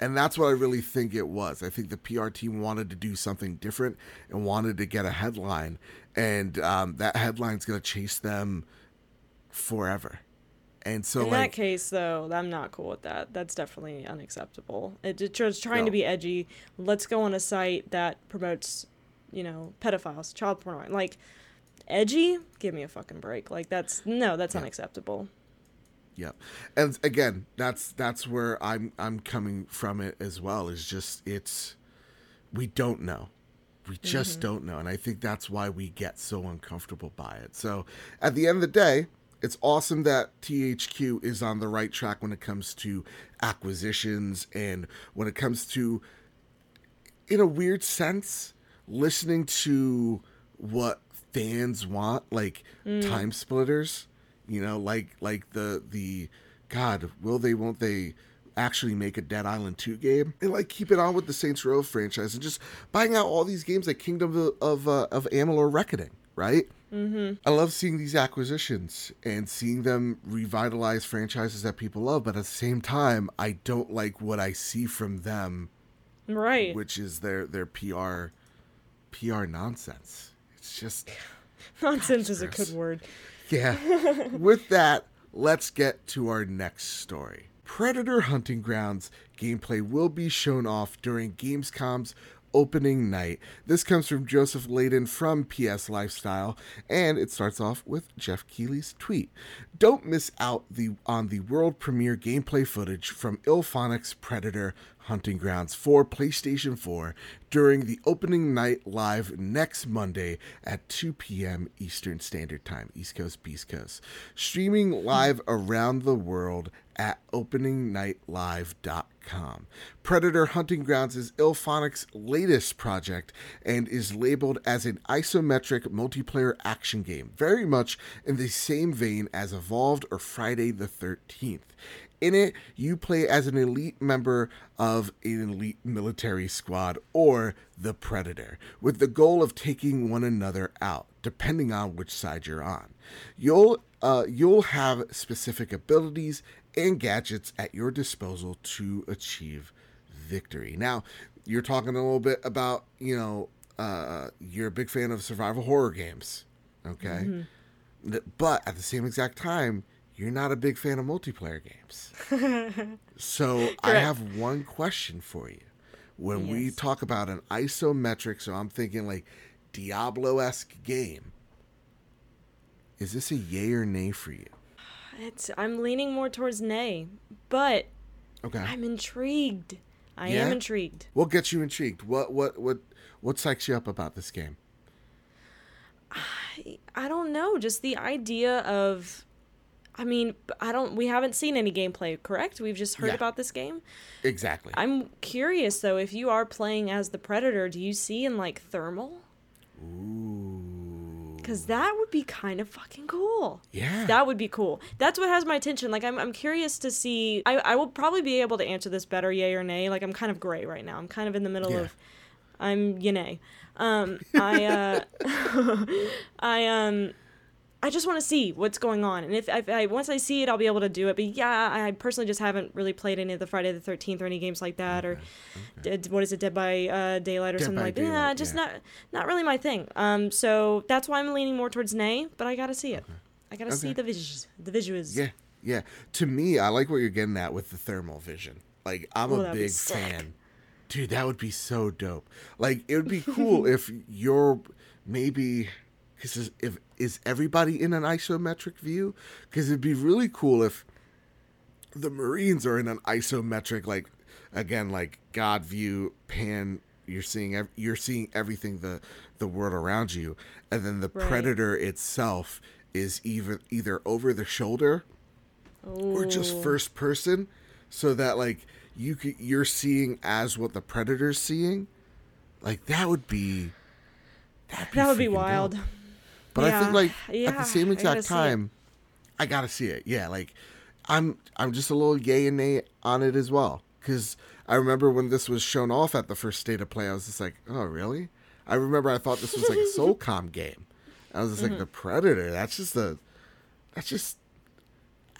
And that's what I really think it was. I think the PR team wanted to do something different and wanted to get a headline. And um, that headline's going to chase them forever. And so, In like, that case, though, I'm not cool with that. That's definitely unacceptable. It, it's trying to be edgy. Let's go on a site that promotes, you know, pedophiles, child porn. Like, edgy? Give me a fucking break. Like, that's no, that's unacceptable. Yep. And again, that's that's where I'm I'm coming from it as well. Is just it's we don't know. We just mm-hmm. don't know. And I think that's why we get so uncomfortable by it. So at the end of the day, it's awesome that THQ is on the right track when it comes to acquisitions and when it comes to in a weird sense, listening to what fans want, like mm. TimeSplitters, you know, like like the the God, will they won't they actually make a Dead Island 2 game? And like keep it on with the Saints Row franchise and just buying out all these games like Kingdom of of, uh, of Amalur Reckoning, right? Mm-hmm. I love seeing these acquisitions and seeing them revitalize franchises that people love, but at the same time, I don't like what I see from them Right. which is their their PR PR nonsense. It's just *laughs* Nonsense is a good word. Yeah. *laughs* With that, let's get to our next story. Predator Hunting Grounds gameplay will be shown off during Gamescom's opening night. This comes from Joseph Layden from PS Lifestyle, and it starts off with Geoff Keighley's tweet. Don't miss out the on the world premiere gameplay footage from IllFonic's Predator Hunting Grounds for PlayStation 4 during the opening night live next Monday at 2 p.m. Eastern Standard Time, East Coast, Beast Coast. Streaming live around the world at openingnightlive.com. Predator Hunting Grounds is IllFonic's latest project and is labeled as an isometric multiplayer action game, very much in the same vein as Evolved or Friday the 13th. In it, you play as an elite member of an elite military squad or the Predator, with the goal of taking one another out, depending on which side you're on. You'll uh, you'll have specific abilities and gadgets at your disposal to achieve victory. Now, you're talking a little bit about you know uh, you're a big fan of survival horror games, okay? Mm-hmm. But at the same exact time, you're not a big fan of multiplayer games. *laughs* so I have one question for you. When yes. we talk about an isometric, so I'm thinking like Diablo esque game, is this a yay or nay for you? It's I'm leaning more towards nay, but okay. I'm intrigued. I yeah? am intrigued. What gets you intrigued? What what what what psychs you up about this game? I I don't know. Just the idea of I mean, I don't. We haven't seen any gameplay, correct? We've just heard yeah. about this game. Exactly. I'm curious though. If you are playing as the predator, do you see in like thermal? Ooh. Because that would be kind of fucking cool. Yeah. That would be cool. That's what has my attention. Like, I'm, I'm curious to see. I, I will probably be able to answer this better, yay or nay. Like, I'm kind of gray right now. I'm kind of in the middle yeah. of. I'm yay. Um, I, uh, *laughs* I, um, I just want to see what's going on, and if, if I once I see it, I'll be able to do it. But yeah, I personally just haven't really played any of the Friday the Thirteenth or any games like that, okay. or okay. Dead, what is it, Dead by uh, Daylight or Dead something like that. Yeah, just yeah. not not really my thing. Um, so that's why I'm leaning more towards nay, but I gotta see it. Okay. I gotta see the visuals. The visuals. Yeah, yeah. To me, I like what you're getting at with the thermal vision. Like I'm oh, a big fan. Dude, that would be so dope. Like it would be cool *laughs* if you're maybe because if is everybody in an isometric view? Because it'd be really cool if the Marines are in an isometric, like again, like God view, pan. You're seeing you're seeing everything the the world around you, and then the right. predator itself is either either over the shoulder Ooh. or just first person, so that like you could, you're seeing as what the predator's seeing. Like that would be that would be wild. But yeah. I think like yeah, at the same exact I time, I gotta see it. Yeah, like I'm I'm just a little yay and nay on it as well. Cause I remember when this was shown off at the first state of play, I was just like, oh really? I remember I thought this was like a *laughs* SOCOM game. I was just mm-hmm. like the Predator. That's just a that's just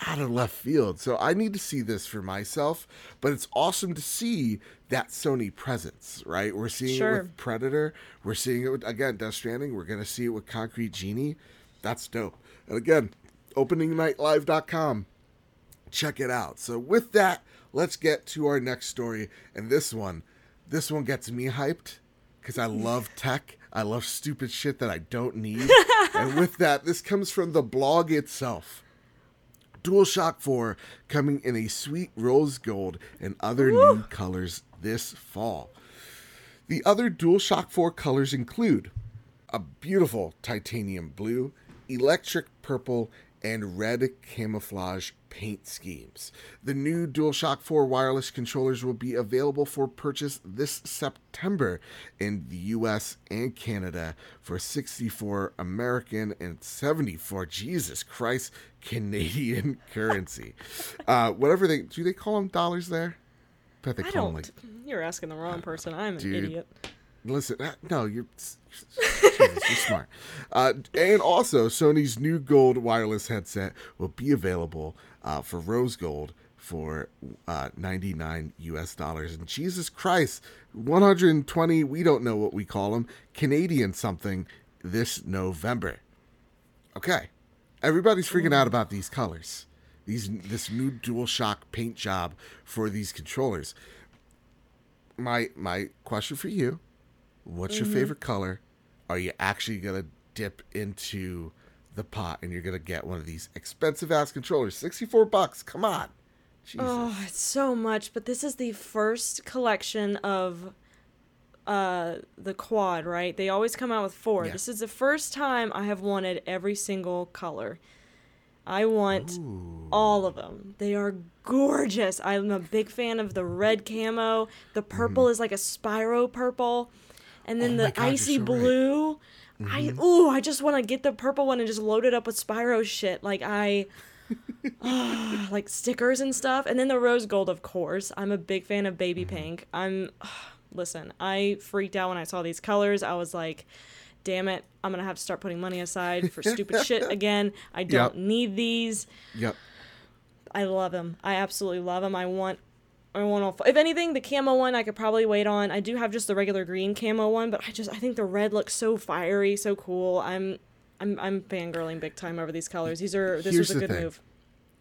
out of left field. So I need to see this for myself. But it's awesome to see that Sony presence, right? We're seeing sure. it with Predator. We're seeing it with, again, Death Stranding. We're going to see it with Concrete Genie. That's dope. And again, openingnightlive.com. Check it out. So with that, let's get to our next story. And this one, this one gets me hyped because I *laughs* love tech. I love stupid shit that I don't need. *laughs* and with that, this comes from the blog itself. DualShock 4 coming in a sweet rose gold and other Woo! new colors this fall. The other DualShock 4 colors include a beautiful titanium blue, electric purple, and red camouflage paint schemes. The new DualShock 4 wireless controllers will be available for purchase this September in the US and Canada for 64 American and 74 Jesus Christ Canadian *laughs* currency. Uh, whatever they do they call them dollars there? I, I don't. Like, you're asking the wrong person. I'm an dude, idiot. Listen, uh, no, you're, Jesus, you're smart. Uh, and also, Sony's new gold wireless headset will be available uh, for rose gold for uh, 99 US dollars. And Jesus Christ, 120, we don't know what we call them, Canadian something this November. Okay. Everybody's freaking out about these colors. These this new DualShock paint job for these controllers. My my question for you What's Mm-hmm. your favorite color? Are you actually gonna dip into the pot and you're gonna get one of these expensive ass controllers? Sixty four bucks. Come on. Jesus. Oh, it's so much, but this is the first collection of uh the quad, right? They always come out with four. Yeah. This is the first time I have wanted every single color. I want all of them. They are gorgeous. I'm a big fan of the red camo. The purple is like a Spyro purple. And then Mm-hmm. Oh the God, icy so right. blue. I ooh, I just want to get the purple one and just load it up with Spyro shit. Like I *laughs* like stickers and stuff. And then the rose gold, of course. I'm a big fan of baby pink. I'm listen, I freaked out when I saw these colors. I was like, damn it, I'm gonna have to start putting money aside for stupid shit *laughs* again. I don't Yep. need these. Yep. I love them. I absolutely love them. I want. I want all. If anything, the camo one I could probably wait on. I do have just the regular green camo one, but I just I think the red looks so fiery, so cool. I'm I'm I'm fangirling big time over these colors. These are this Here's was a good thing. move.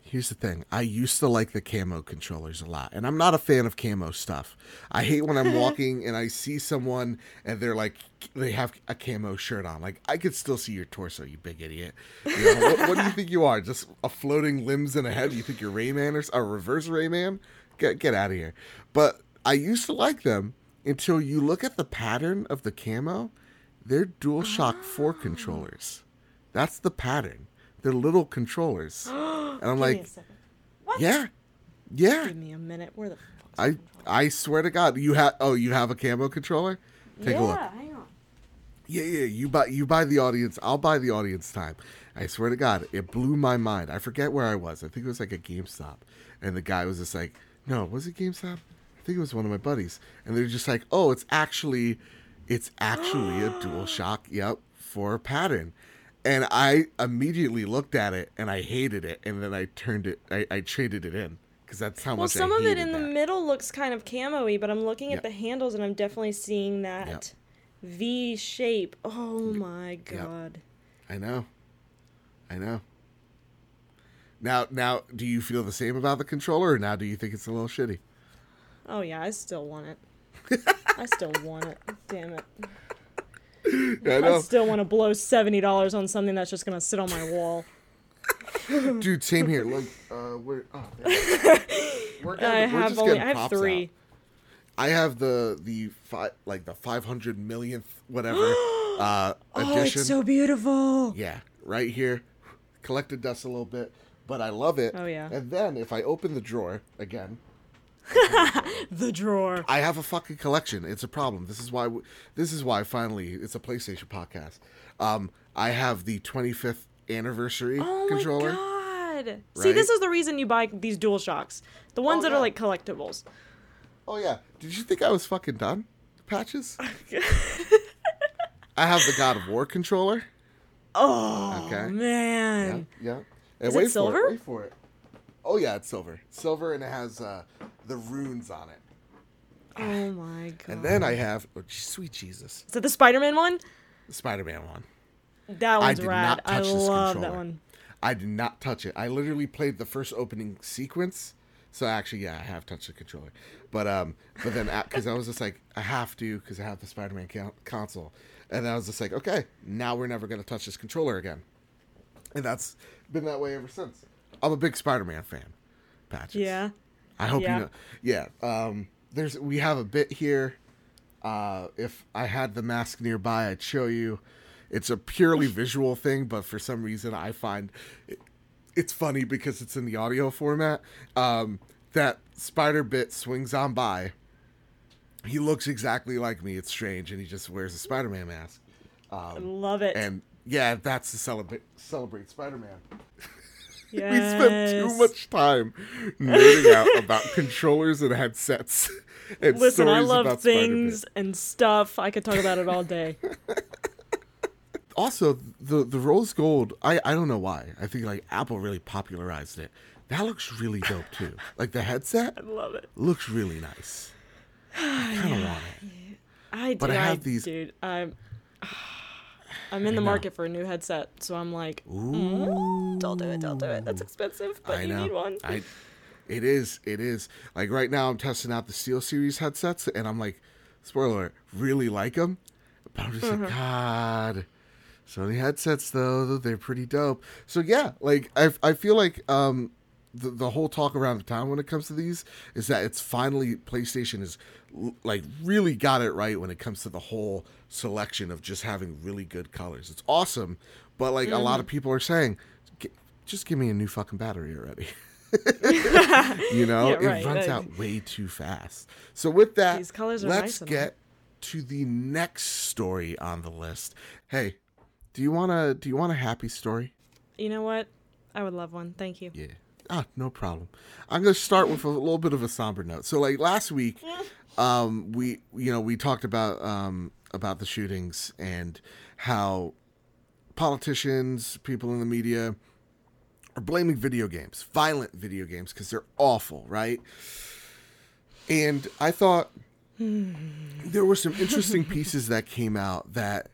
Here's the thing. I used to like the camo controllers a lot, and I'm not a fan of camo stuff. I hate when I'm *laughs* walking and I see someone and they're like, they have a camo shirt on. Like, I could still see your torso, you big idiot. You know, what, what do you *laughs* think you are? Just a floating limbs and a head? You think you're Rayman or a reverse Rayman? Get get out of here. But I used to like them until you look at the pattern of the camo. They're DualShock 4 ah. controllers. That's the pattern. They're little controllers. *gasps* And I'm like, yeah, yeah. Give me a minute. Where the I I swear to God, you have. Oh, you have a camo controller. Take yeah, a look. hang on. Yeah, yeah. You buy you buy the audience. I'll buy the audience time. I swear to God, it blew my mind. I forget where I was. I think it was like a GameStop, and the guy was just like, "No, was it GameStop? I think it was one of my buddies." And they're just like, "Oh, it's actually, it's actually a *gasps* DualShock. Yep, for a pattern." And I immediately looked at it and I hated it, and then I turned it. I, I traded it in because that's how Well, much. Well, some of it in the middle looks kind of camo-y, but I'm looking Yep. at the handles and I'm definitely seeing that Yep. V shape. Oh my god. I know. I know. Now, now, do you feel the same about the controller, or now do you think it's a little shitty? Oh yeah, I still want it. *laughs* I still want it. Damn it. I I still want to blow seventy dollars on something that's just gonna sit on my wall. *laughs* dude. Same here. Look, uh, we're, oh, *laughs* we're, getting- I have just only getting I have three. out. I have the the fi- like the five hundred millionth whatever *gasps* uh, Oh, it's so beautiful. Yeah, right here. Collected dust a little bit, but I love it. Oh, yeah. And then if I open the drawer again, *laughs* The drawer. I have a fucking collection. It's a problem. This is why. w- This is why finally it's a PlayStation podcast. Um, I have the 25th anniversary Oh controller. my god. See, this is the reason you buy these dual shocks. The ones Oh, that yeah. are like collectibles. Oh yeah. Did you think I was fucking done? Patches. *laughs* I have the God of War controller. Oh Okay. Yeah. man. Yeah. And Is it wait for silver? it. Wait for it. Oh yeah, it's silver. Silver and it has uh, the runes on it. Oh my god. And then I have oh sweet Jesus, Is it the Spider-Man one? the Spider-Man one. That I one's did rad. not I touch this love that controller. one. I did not touch it. I literally played the first opening sequence. So actually, yeah, I have touched the controller, but um, but then because I was just like, I have to because I have the Spider-Man co- console, and I was just like, okay, now we're never gonna touch this controller again, and that's been that way ever since. I'm a big Spider-Man fan. Patches. Yeah. I hope Yeah. you know. Yeah. Um. There's we have a bit here. Uh, if I had the mask nearby, I'd show you. It's a purely *laughs* visual thing, but for some reason, I find it, it's funny because it's in the audio format. Um, that Spider Bit swings on by. He looks exactly like me. It's strange, and he just wears a Spider-Man mask. I love it. And yeah, that's to celebrate celebrate Spider-Man. yes. *laughs* We spent too much time nerding out about *laughs* controllers and headsets. *laughs* And Listen, I love about Spider-Man. things and stuff. I could talk about it all day. Also, the the rose gold. I I don't know why. I think like Apple really popularized it. That looks really dope too. Like the headset I love it. looks really nice. I kind of *sighs* want it. I do. But I have these- dude. I'm. I'm in the market for a new headset, so I'm like, mm, don't do it, don't do it. That's expensive, but I you know. need one. I. It is. It is. Like right now, I'm testing out the SteelSeries headsets, and I'm like, spoiler alert, really like them. But I'm just like, God. Sony headsets though, they're pretty dope. So yeah, like I I feel like um the, the whole talk around the town when it comes to these is that it's finally PlayStation is like really got it right when it comes to the whole selection of just having really good colors. It's awesome, but like a lot of mm-hmm. people are saying, just give me a new fucking battery already. *laughs* you know, Yeah, it runs out way too fast. So with that, These colors are let's nice get to the next story on the list. Hey, do you want to do you want a happy story? You know what? I would love one. Thank you. Yeah. Ah, no problem. I'm gonna start with a little bit of a somber note. So, like last week, *laughs* um, we you know we talked about um about the shootings and how politicians, people in the media, are blaming video games, violent video games, because they're awful, right? And I thought *sighs* there were some interesting pieces that came out that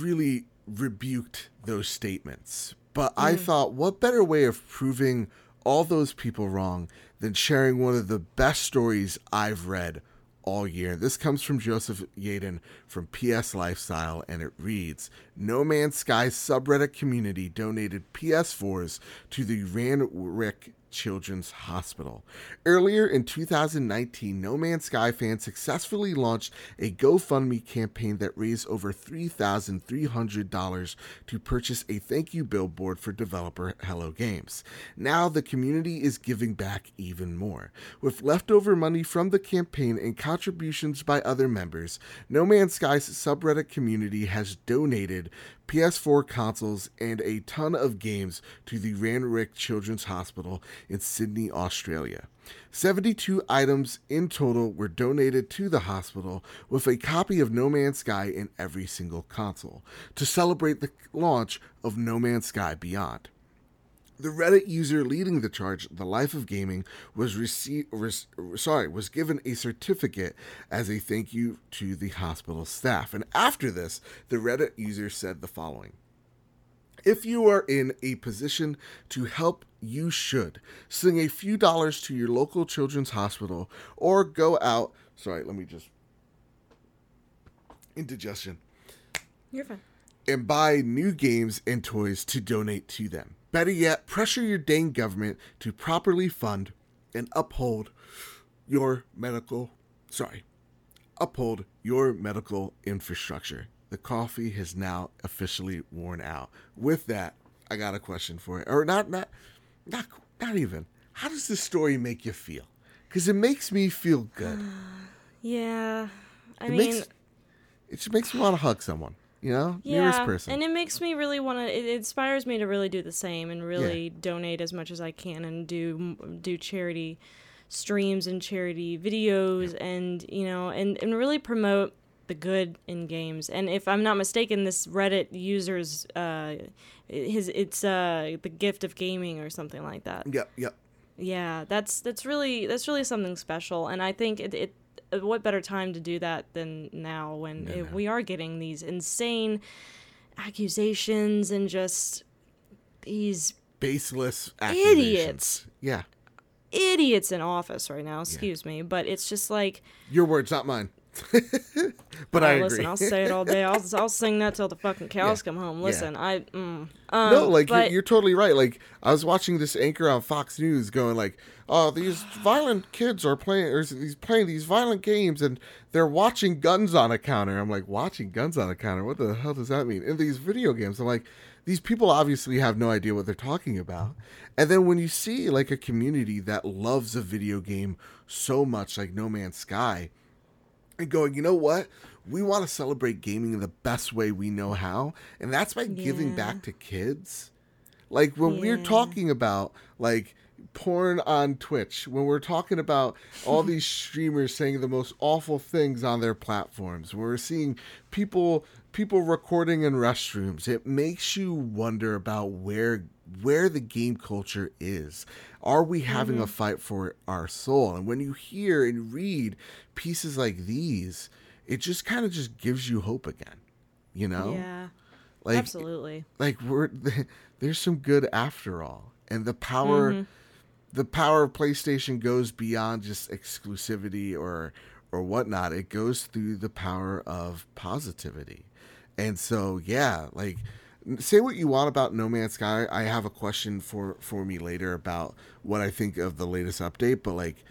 really rebuked those statements. But I mm. thought, what better way of proving all those people wrong than sharing one of the best stories I've read all year? This comes from Joseph Yaden from PS Lifestyle, and it reads No Man's Sky subreddit community donated PS4s to the Randwick Children's Hospital. Earlier in 2019, No Man's Sky fans successfully launched a GoFundMe campaign that raised over $3,300 to purchase a thank you billboard for developer Hello Games. Now the community is giving back even more. With leftover money from the campaign and contributions by other members, No Man's Sky's subreddit community has donated PS4 consoles and a ton of games to the Randwick Children's Hospital in Sydney, Australia. 72 items in total were donated to the hospital, with a copy of No Man's Sky in every single console, to celebrate the launch of No Man's Sky Beyond. The Reddit user leading the charge, The Life of Gaming, was received, sorry, was given a certificate as a thank you to the hospital staff. And after this, the Reddit user said the following. If you are in a position to help, you should. Sling a few dollars to your local children's hospital or go out. Sorry, let me just. Indigestion You're fine. And buy new games and toys to donate to them. Better yet, pressure your dang government to properly fund and uphold your medical, sorry, uphold your medical infrastructure. The coffee has now officially worn out. With that, I got a question for it, or not, not, not, not even. How does this story make you feel? Because it makes me feel good. *sighs* Yeah. I It mean, makes, it just makes me want to hug someone. You know, nearest yeah, person. and it makes me really want to. It inspires me to really do the same and really donate as much as I can and do do charity streams and charity videos and you know and and really promote the good in games. And if I'm not mistaken, this Reddit user's uh, his it's uh the gift of gaming or something like that. yep, yep. Yeah, that's that's really that's really something special, and I think it. it Uh, what better time to do that than now when it, we are getting these insane accusations and just these baseless Idiots. Yeah, idiots in office right now. Excuse me, but it's just like your words, not mine. *laughs* but I oh, agree. listen. I'll say it all day. I'll *laughs* I'll sing that till the fucking cows come home. Listen, I mm, um, no, like you're, you're totally right. Like I was watching this anchor on Fox News, going like, "Oh, these violent kids are playing, or these playing these violent games, and they're watching guns on a counter." I'm like, "Watching guns on a counter? What the hell does that mean?" In these video games, I'm like, these people obviously have no idea what they're talking about. And then when you see like a community that loves a video game so much, like No Man's Sky, and going, you know what? We want to celebrate gaming in the best way we know how, and that's by giving Yeah. back to kids. Like when we're talking about like porn on Twitch, when we're talking about all these *laughs* streamers saying the most awful things on their platforms, when we're seeing people people recording in restrooms, it makes you wonder about where where the game culture is. Are we having a fight for our soul? And when you hear and read pieces like these, it just kind of just gives you hope again. You know? yeah, Like absolutely. like we're *laughs* there's some good after all and the power Mm-hmm. the power of playstation goes beyond just exclusivity or or whatnot, it goes through the power of positivity. And so, yeah, like say what you want about No Man's Sky. I have a question for for me later about what I think of the latest update, but like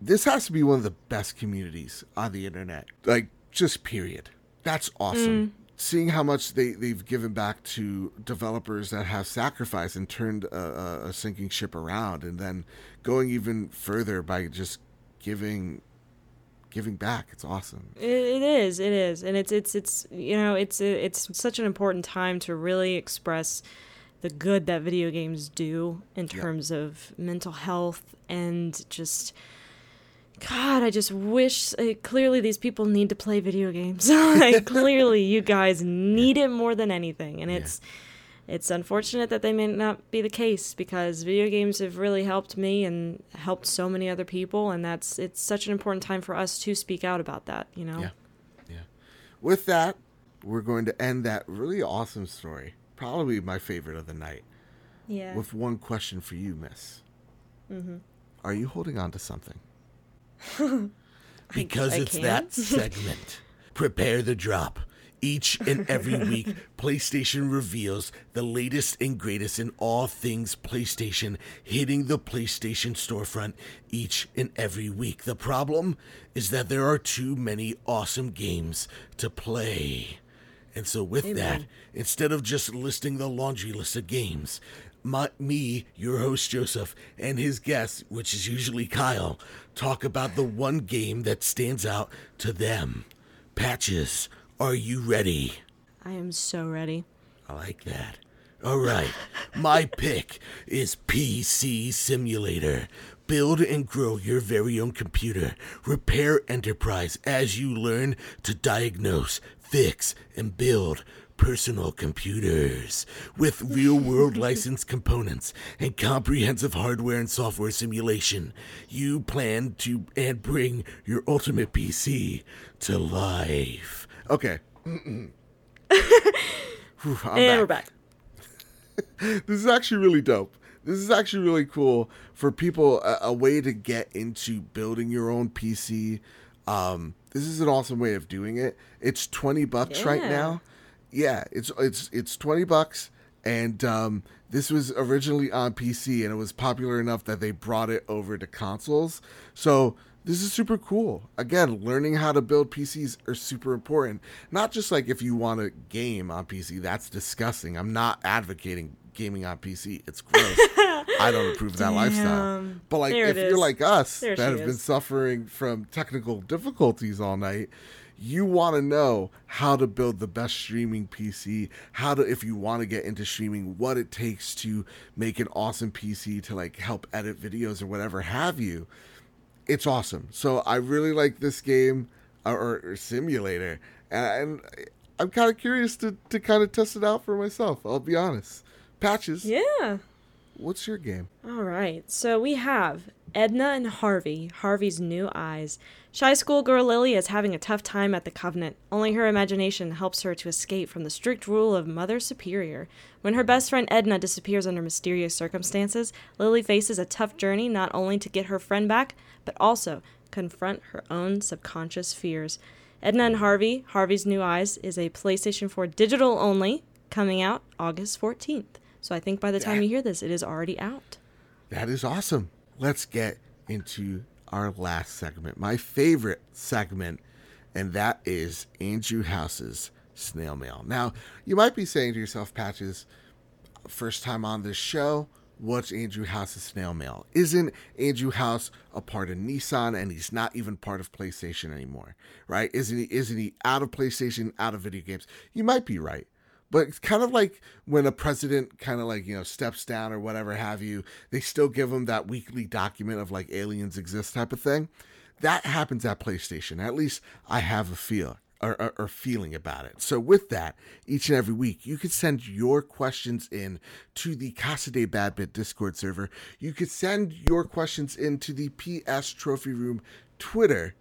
this has to be one of the best communities on the internet. Like just period. That's awesome. Mm. Seeing how much they, they've given back to developers that have sacrificed and turned a, a sinking ship around, and then going even further by just giving giving back. It's awesome. It, it is. It is, and it's it's it's you know it's it's such an important time to really express the good that video games do in terms yep. of mental health and just God, I just wish. Uh, clearly, these people need to play video games. *laughs* like, clearly, you guys *laughs* need it more than anything, and yeah. it's unfortunate that they may not be the case because video games have really helped me and helped so many other people, and that's it's such an important time for us to speak out about that. You know. Yeah. Yeah. With that, we're going to end that really awesome story. Probably my favorite of the night. Yeah. With one question for you, Miss. Mm-hmm. Are you holding on to something? *laughs* because I, I it's can? that *laughs* segment. Prepare the drop. Each and every *laughs* week, PlayStation reveals the latest and greatest in all things PlayStation hitting the PlayStation storefront each and every week. The problem is that there are too many awesome games to play. And so, with Amen. that, instead of just listing the laundry list of games, my, me, your host Joseph, and his guest, which is usually Kyle, talk about the one game that stands out to them. Patches, are you ready? I am so ready. I like that. All right, my *laughs* pick is PC Simulator. Build and grow your very own computer. Repair enterprise as you learn to diagnose, fix, and build personal computers with real world *laughs* licensed components and comprehensive hardware and software simulation. You plan to and bring your ultimate PC to life. Okay. *laughs* Whew, and back. we're back. *laughs* this is actually really dope. This is actually really cool for people a, a way to get into building your own PC. Um, this is an awesome way of doing it. It's 20 bucks yeah. right now yeah, it's it's it's twenty bucks, and um, this was originally on PC, and it was popular enough that they brought it over to consoles. So this is super cool. Again, learning how to build PCs are super important. Not just like if you want to game on PC, that's disgusting. I'm not advocating gaming on PC. It's gross. *laughs* I don't approve of that Damn. lifestyle. But like if you're like us there that have is. been suffering from technical difficulties all night, you want to know how to build the best streaming PC, how to, if you want to get into streaming, what it takes to make an awesome PC to like help edit videos or whatever have you. It's awesome. So I really like this game uh, or, or simulator, and, and I'm kind of curious to, to kind of test it out for myself. I'll be honest. Patches. Yeah. What's your game? All right. So we have Edna and Harvey, Harvey's new eyes. Shy schoolgirl Lily is having a tough time at the Covenant. Only her imagination helps her to escape from the strict rule of Mother Superior. When her best friend Edna disappears under mysterious circumstances, Lily faces a tough journey not only to get her friend back, but also confront her own subconscious fears. Edna and Harvey, Harvey's New Eyes, is a PlayStation 4 digital only, coming out August 14th. So I think by the time you hear this, it is already out. That is awesome. Let's get into our last segment, my favorite segment, and that is Andrew House's snail mail. Now, you might be saying to yourself, Patches, first time on this show, what's Andrew House's snail mail? Isn't Andrew House a part of Nissan and he's not even part of PlayStation anymore, right? Isn't he isn't he out of PlayStation, out of video games? You might be right. But it's kind of like when a president kind of like, you know, steps down or whatever have you, they still give them that weekly document of like aliens exist type of thing. That happens at PlayStation. At least I have a feel or, or, or, feeling about it. So with that, each and every week, you can send your questions in to the Casa de Badbit Discord server. You could send your questions in to the PS Trophy Room Twitter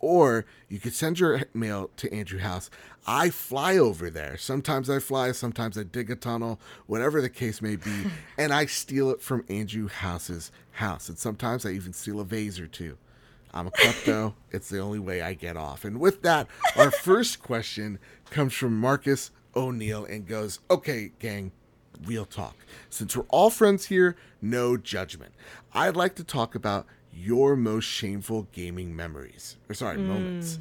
or you could send your mail to Andrew House. I fly over there. Sometimes I fly, sometimes I dig a tunnel, whatever the case may be, *laughs* and I steal it from Andrew House's house. And sometimes I even steal a vase or two. I'm a klepto. *laughs* it's the only way I get off. And with that, our first question comes from Marcus O'Neill and goes, Okay, gang, real talk. Since we're all friends here, no judgment. I'd like to talk about your most shameful gaming memories. Or sorry, hmm. moments.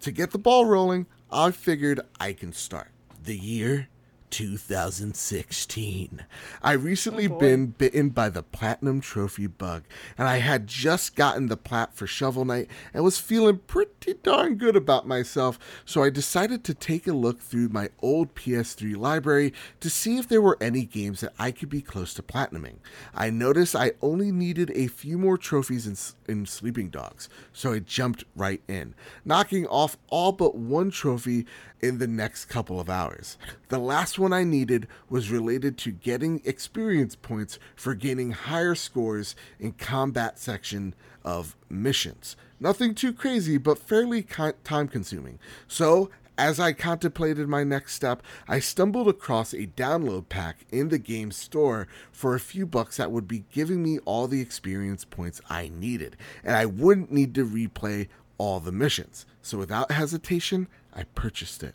To get the ball rolling, I figured I can start. The year 2016. I oh, recently Oh, been bitten by the platinum trophy bug, and I had just gotten the plat for Shovel Knight and was feeling pretty darn good about myself, so I decided to take a look through my old PS3 library to see if there were any games that I could be close to platinuming. I noticed I only needed a few more trophies in, in Sleeping Dogs, so I jumped right in, knocking off all but one trophy in the next couple of hours. The last one I needed was related to getting experience points for gaining higher scores in combat section of missions. Nothing too crazy, but fairly time consuming. So, as I contemplated my next step, I stumbled across a download pack in the game store for a few bucks that would be giving me all the experience points I needed, and I wouldn't need to replay all the missions. So without hesitation, I purchased it.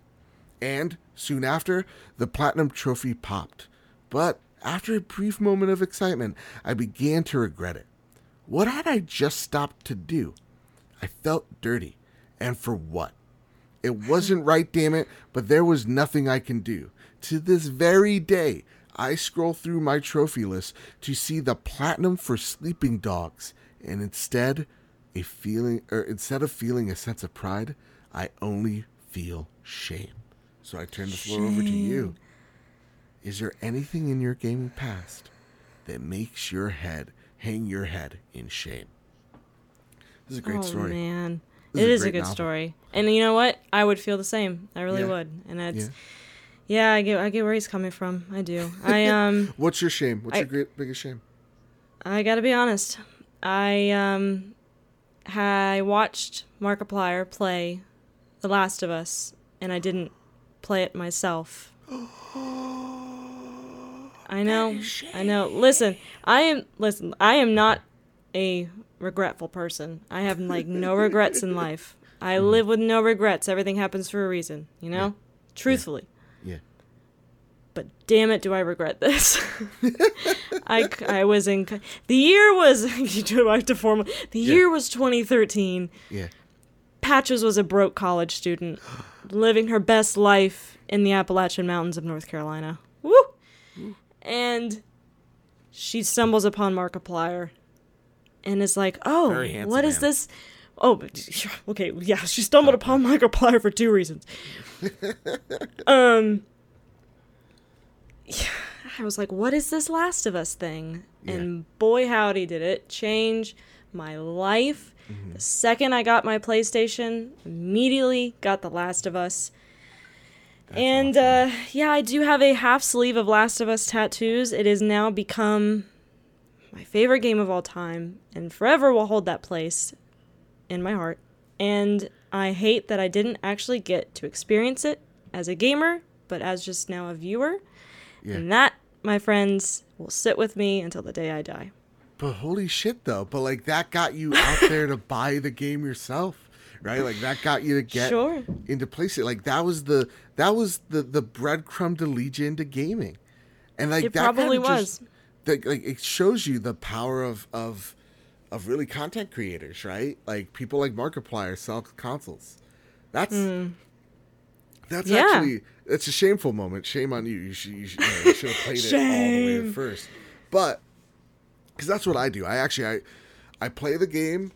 And soon after, the Platinum Trophy popped. But after a brief moment of excitement, I began to regret it. What had I just stopped to do? I felt dirty. And for what? It wasn't *laughs* right, damn it, but there was nothing I can do. To this very day, I scroll through my trophy list to see the platinum for sleeping dogs, and instead, a feeling or instead of feeling a sense of pride, I only feel shame. So I turn the floor over to you. Is there anything in your gaming past that makes your head hang your head in shame? This is a great oh story. man, This it is a is a good novel. story. And you know what? I would feel the same. I really Yeah. would. And it's Yeah. yeah. I get I get where he's coming from. I do. I *laughs* um What's your shame? What's I- your great, biggest shame? I gotta be honest. I um I watched Markiplier play The Last of Us, and I didn't play it myself. *gasps* I know. I know. Listen, I am listen, I am not a regretful person. I have like no *laughs* regrets in life. I mm-hmm. live with no regrets. Everything happens for a reason, you know? Truthfully. Yeah. But damn it, do I regret this? *laughs* I, I was in. The year was. *laughs* you do have to form? The year was 2013. Yeah. Patches was a broke college student, *gasps* living her best life in the Appalachian Mountains of North Carolina. Woo! And she stumbles upon Markiplier and is like, oh, what is man. this? Oh, *laughs* okay, yeah, she stumbled upon *laughs* Markiplier for two reasons. um, yeah, I was like, what is this Last of Us thing? And boy, howdy, did it change my life. The second I got my PlayStation, immediately got The Last of Us. and uh, yeah, I do have a half sleeve of Last of Us tattoos. It has now become my favorite game of all time, and forever will hold that place in my heart. And I hate that I didn't actually get to experience it as a gamer, but as just now a viewer. Yeah. And that, my friends, will sit with me until the day I die. But holy shit, though. But like that got you out there to buy the game yourself, right? Like that got you to get Sure. into place. Like that was the that was the the breadcrumb to lead you into gaming, and like It that probably kinda just- was. that like it shows you the power of of of really content creators, right? Like people like Markiplier sell consoles. That's that's Hmm. Yeah. actually it's a shameful moment. Shame on you. You should you should, you know, you should have played it all the way first. But because that's what I do. I actually I I play the game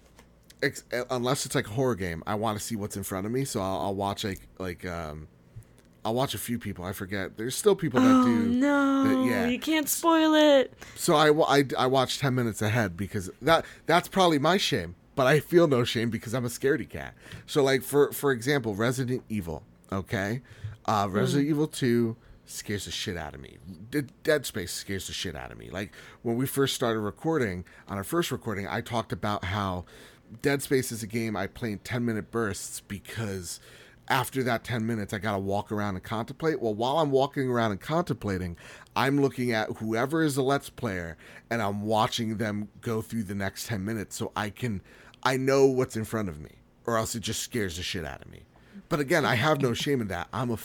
ex- unless it's like a horror game. I want to see what's in front of me, so I'll, I'll watch like like um I'll watch a few people. I forget. There's still people that Oh do. no! that- yeah. You can't spoil it. So I, I, I watched 10 minutes ahead because that that's probably my shame, but I feel no shame because I'm a scaredy cat. So like for for example, Resident Evil, okay? Uh Resident Evil 2 scares the shit out of me. Dead Space scares the shit out of me. Like when we first started recording, on our first recording, I talked about how Dead Space is a game I play in 10 minute bursts because after that 10 minutes, I got to walk around and contemplate. Well, while I'm walking around and contemplating, I'm looking at whoever is the Let's Player and I'm watching them go through the next 10 minutes so I can I know what's in front of me, or else it just scares the shit out of me. But again, I have no shame in that. I'm a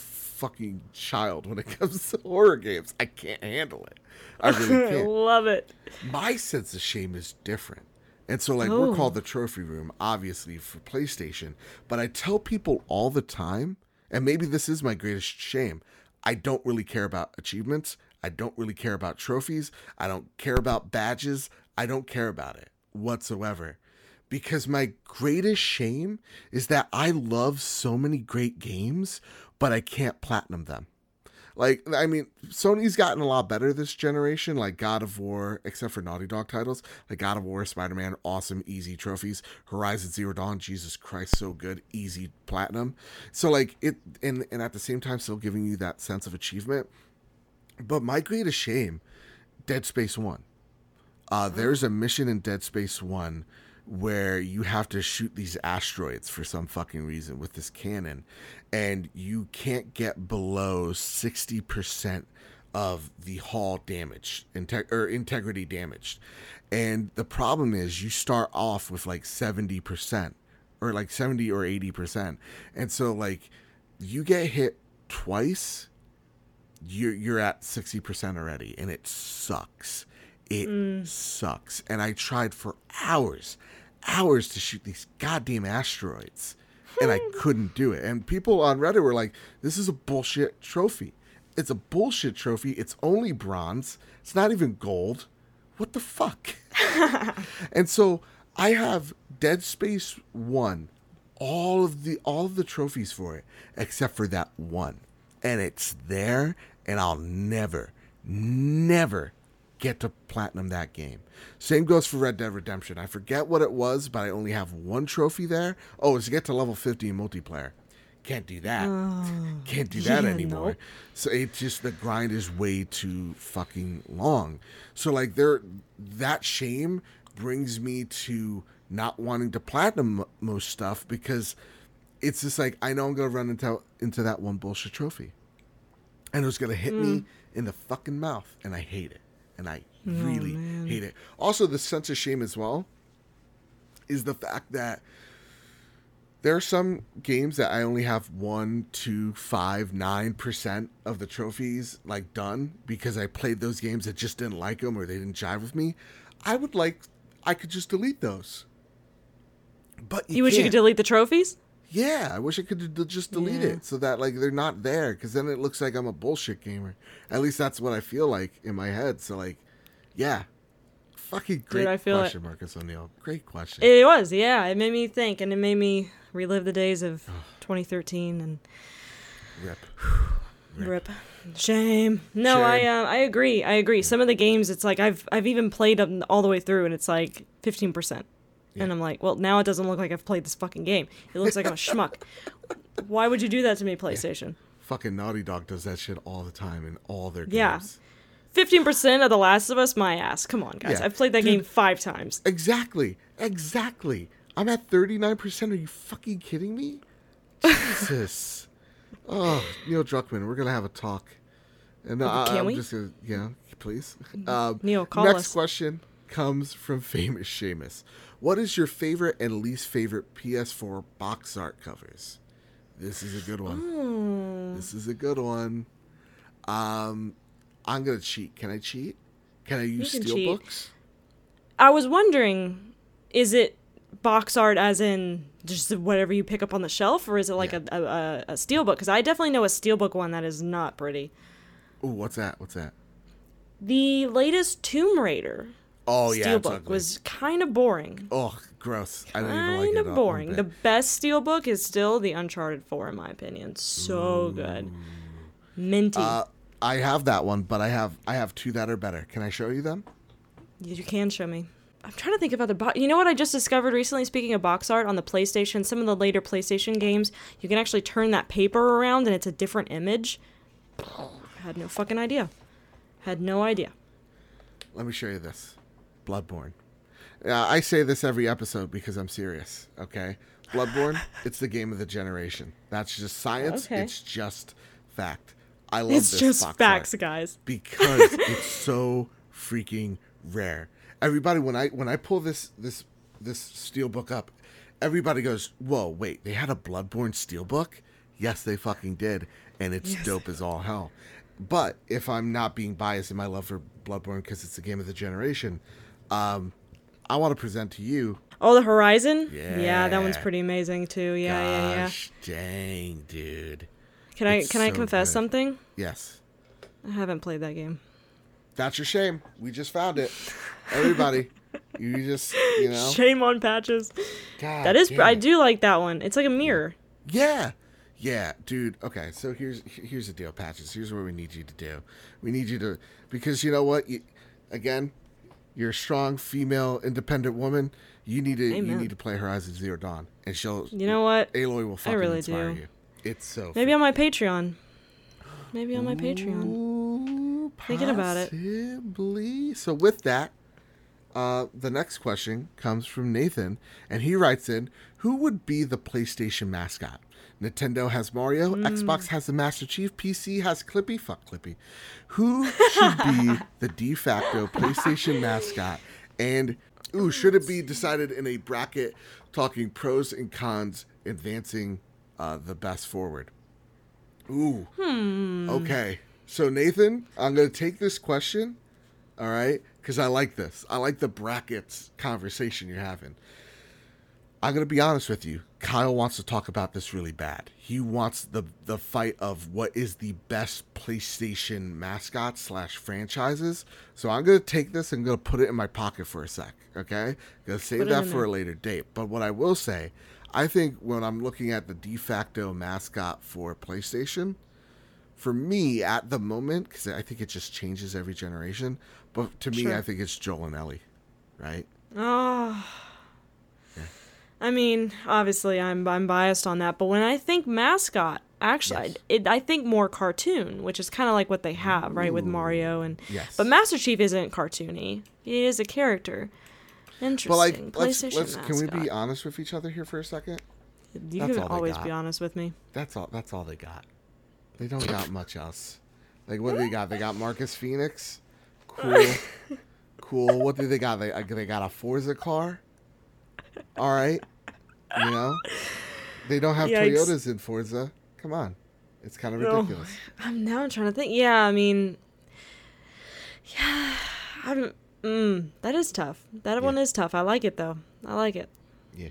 fucking child when it *laughs* comes to horror games. I can't handle it. I really *laughs* can't. love it. My sense of shame is different. And so, like, Oh. we're called the trophy room, obviously, for PlayStation. But I tell people all the time, and maybe this is my greatest shame I don't really care about achievements. I don't really care about trophies. I don't care about badges. I don't care about it whatsoever. Because my greatest shame is that I love so many great games, but I can't platinum them. Like, I mean, Sony's gotten a lot better this generation, like God of War, except for Naughty Dog titles, like God of War, Spider Man, awesome, easy trophies. Horizon Zero Dawn, Jesus Christ, so good, easy platinum. So, like, it, and, and at the same time, still giving you that sense of achievement. But my greatest shame, Dead Space 1. Uh, there's a mission in Dead Space 1 where you have to shoot these asteroids for some fucking reason with this cannon, and you can't get below 60% of the hull damage integ- or integrity damaged. And the problem is you start off with like 70% or like 70 or 80%. And so like you get hit twice you're you're at 60% already and it sucks it mm. sucks and i tried for hours hours to shoot these goddamn asteroids and i hmm. couldn't do it. And people on reddit were like this is a bullshit trophy. It's a bullshit trophy. It's only bronze. It's not even gold. What the fuck? *laughs* And so i have dead space 1 all of the all of the trophies for it except for that one. And it's there and i'll never never get to platinum that game. Same goes for red dead redemption. I forget what it was but i only have one trophy there. Oh it's to get to level 50 in multiplayer. Can't do that. Oh. *laughs* Can't do that yeah, anymore. nope. so it's just the grind is way too fucking long. So like there that shame brings me to not wanting to platinum most stuff because it's just like I know I'm gonna run into into that one bullshit trophy, and it was gonna hit me mm. in the fucking mouth, and I hate it, and I oh, really hate it. Also, the sense of shame as well is the fact that there are some games that I only have one, two, five, nine percent of the trophies like done because I played those games that just didn't like them or they didn't jive with me. I would like I could just delete those. But you, You wish you could delete the trophies? Yeah, I wish I could d- just delete Yeah. it so that like they're not there because then it looks like I'm a bullshit gamer. At least that's what I feel like in my head. So like, yeah, fucking great I feel it. question, Marcus O'Neill. Great question. It was, yeah. It made me think, and it made me relive the days of 2013 and Rip. *sighs* rip. Shame. No, I uh, I agree. I agree. Some of the games, it's like I've I've even played them all the way through, and it's like 15 percent. And I'm like, well, now it doesn't look like I've played this fucking game. It looks like I'm a *laughs* schmuck. Why would you do that to me, PlayStation? Fucking Naughty Dog does that shit all the time in all their games. Yeah. Fifteen percent of The Last of Us, my ass. Come on, guys. Yeah. I've played that Dude. game five times. Exactly. Exactly. I'm at 39%. Are you fucking kidding me? Jesus. *laughs* Oh, Neil Druckmann, we're going to have a talk. And uh, can I'm we? just gonna, yeah, please. Um, Neil, call next us. question comes from *laughs* famous Seamus. What is your favorite and least favorite PS4 box art covers? This is a good one. Hmm. This is a good one. Um, I'm gonna cheat. Can I cheat? Can I use can steel books? I was wondering, is it box art as in just whatever you pick up on the shelf, or is it like Yeah. a, a, a, a steelbook? Because I definitely know a steelbook one that is not pretty. Oh, what's that? What's that? The latest Tomb Raider Oh yeah, steelbook was kind of boring. Oh, gross. I don't even like Kind of boring. The best steelbook is still the Uncharted 4, in my opinion. So good. Minty. Uh, I have that one, but I have I have two that are better. Can I show you them? You can show me. I'm trying to think of other box. You know what I just discovered recently? Speaking of box art on the PlayStation, some of the later PlayStation games, you can actually turn that paper around and it's a different image. I had no fucking idea. Had no idea. Let me show you this. Bloodborne. Uh, I say this every episode because I'm serious. Okay, Bloodborne. *laughs* it's the game of the generation. That's just science. Okay. It's just fact. I love It's this just box facts, guys. because *laughs* it's so freaking rare. Everybody, when I when I pull this this this steelbook up, everybody goes, "Whoa, wait! They had a Bloodborne steelbook." Yes, they fucking did, and it's Yes. dope as all hell. But if I'm not being biased in my love for Bloodborne because it's the game of the generation, um, I want to present to you. Oh, the Horizon? Yeah, that one's pretty amazing too. Yeah, yeah, yeah. Dang, dude. Can I it's can I confess good. something? Yes, I haven't played that game. that's your shame. We just found it. Everybody, you just you know. *laughs* Shame on patches. God That is I do like that one. It's like a mirror. Yeah. Yeah, dude. Okay, so here's here's the deal, patches. Here's what we need you to do. We need you to because you know what? You, again, you're a strong female, independent woman. You need to you Amen. need to play Horizon Zero Dawn, and she'll You know what? Aloy will fucking really inspire do. you. It's so Maybe on my Patreon. Maybe on my Patreon. Ooh, Thinking about it. Possibly. So with that, uh, the next question comes from Nathan, and he writes in, "Who would be the PlayStation mascot? Nintendo has Mario, Hmm. Xbox has the Master Chief, PC has Clippy. Fuck Clippy. Who should be *laughs* the de facto PlayStation mascot? And ooh, should it be decided in a bracket, talking pros and cons, advancing uh, the best forward?" Ooh. Hmm. Okay. So Nathan, I'm going to take this question, all right? Cuz I like this. I like the brackets conversation you're having. I'm going to be honest with you. Kyle wants to talk about this really bad. He wants the the fight of what is the best PlayStation mascot slash franchises. So I'm going to take this and to put it in my pocket for a sec. Okay, going to save Put that for there. a later date. But what I will say, I think when I'm looking at the de facto mascot for PlayStation, for me at the moment, because I think it just changes every generation. But to me, Sure. I think it's Joel and Ellie, right? Oh. I mean, obviously, I'm I'm biased on that, but when I think mascot, actually, Yes. I, it, I think more cartoon, which is kind of like what they have, right, with Mario and. Yes. But Master Chief isn't cartoony; he is a character. Interesting. But like, let's, PlayStation let's can we be honest with each other here for a second? You that's can always be honest with me. That's all. That's all they got. They don't got much else. Like what do they got? They got Marcus Fenix. Cool. *laughs* cool. What do they got? They uh, they got a Forza car. All right. You know. They don't have Yikes. Toyotas in Forza. Come on. It's kind of No. ridiculous. I'm now trying to think. Yeah, I mean, yeah, I'm. Mm, that is tough. That one is tough. I like it though. I like it. Yeah.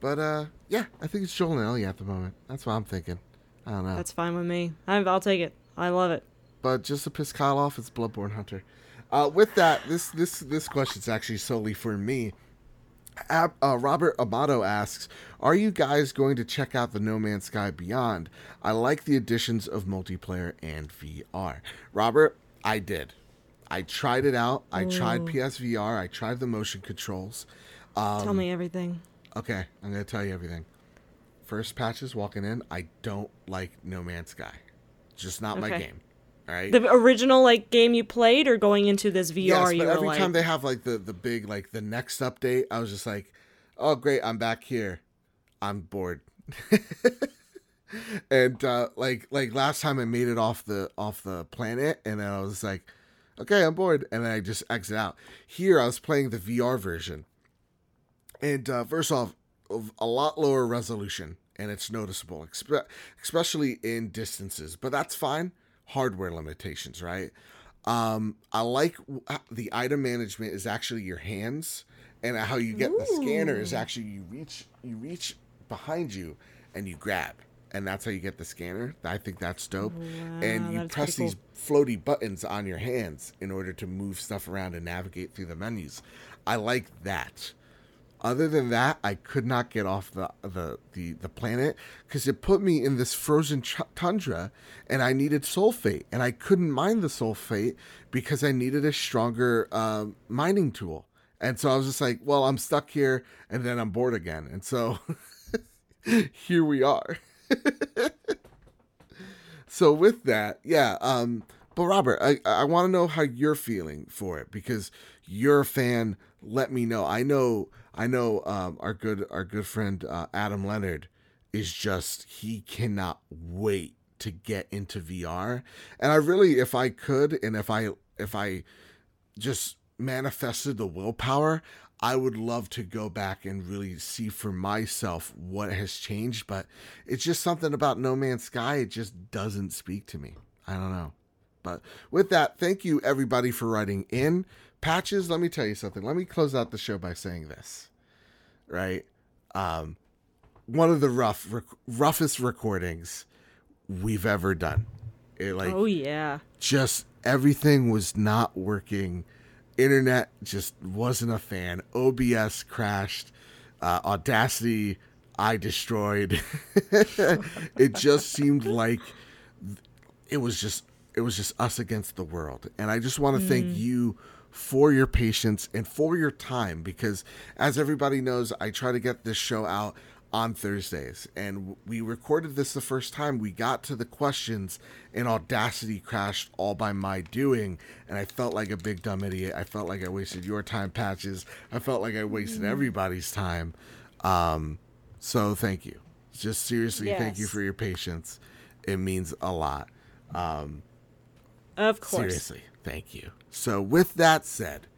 But uh, yeah, I think it's Joel and Ellie at the moment. That's what I'm thinking. I don't know. That's fine with me. I, I'll take it. I love it. but just to piss Kyle off, it's Bloodborne Hunter. Uh, with that, this this this question's actually solely for me. Ab, uh, Robert Amato asks, "Are you guys going to check out the No Man's Sky Beyond? I like the additions of multiplayer and VR." Robert, I did. I tried it out. I tried PSVR. I tried the motion controls. Um, Tell me everything. Okay, I'm gonna tell you everything. First patches walking in, I don't like No Man's Sky. Just not my game. Right. The original like game you played, or going into this VR, yes, you but every like, time they have like the the big like the next update, I was just like, oh great, I'm back here. I'm bored. *laughs* and uh, like like last time, I made it off the off the planet, and then I was like, okay, I'm bored, and then I just exit out. Here, I was playing the VR version, and uh, first off, of a lot lower resolution, and it's noticeable, especially in distances. But that's fine. Hardware limitations, right? Um, I like uh, the item management is actually your hands, and how you get the scanner is actually you reach you reach behind you and you grab, and that's how you get the scanner. I think that's dope. and you press these floaty buttons on your hands in order to move stuff around and navigate through the menus. I like that. Other than that, I could not get off the the the, the planet because it put me in this frozen ch- tundra, and I needed sulfate, and I couldn't mine the sulfate because I needed a stronger um, mining tool. And so I was just like, well, I'm stuck here, and then I'm bored again, and so *laughs* here we are. *laughs* so with that, yeah. Um, but Robert, I I want to know how you're feeling for it because you're a fan. Let me know. I know. I know. Um, our good our good friend uh, Adam Leonard is just he cannot wait to get into VR. And I really, if I could, and if I if I just manifested the willpower, I would love to go back and really see for myself what has changed. But it's just something about No Man's Sky. It just doesn't speak to me. I don't know. But with that, thank you everybody for writing in. Patches, let me tell you something. Let me close out the show by saying this. Right? Um, one of the rough, rec- roughest recordings we've ever done. It like oh yeah. just everything was not working. Internet just wasn't a fan. OBS crashed. Uh, Audacity, I destroyed. *laughs* it just seemed like it was just it was just us against the world. And I just want to thank you for your patience and for your time because as everybody knows, I try to get this show out on Thursdays. And we recorded this the first time we got to the questions and Audacity crashed all by my doing. And I felt like a big dumb idiot. I felt like I wasted your time, Patches. I felt like I wasted everybody's time. Um, so thank you. Just seriously, thank you for your patience. It means a lot. Um, Of course. Seriously, thank you. So, with that said,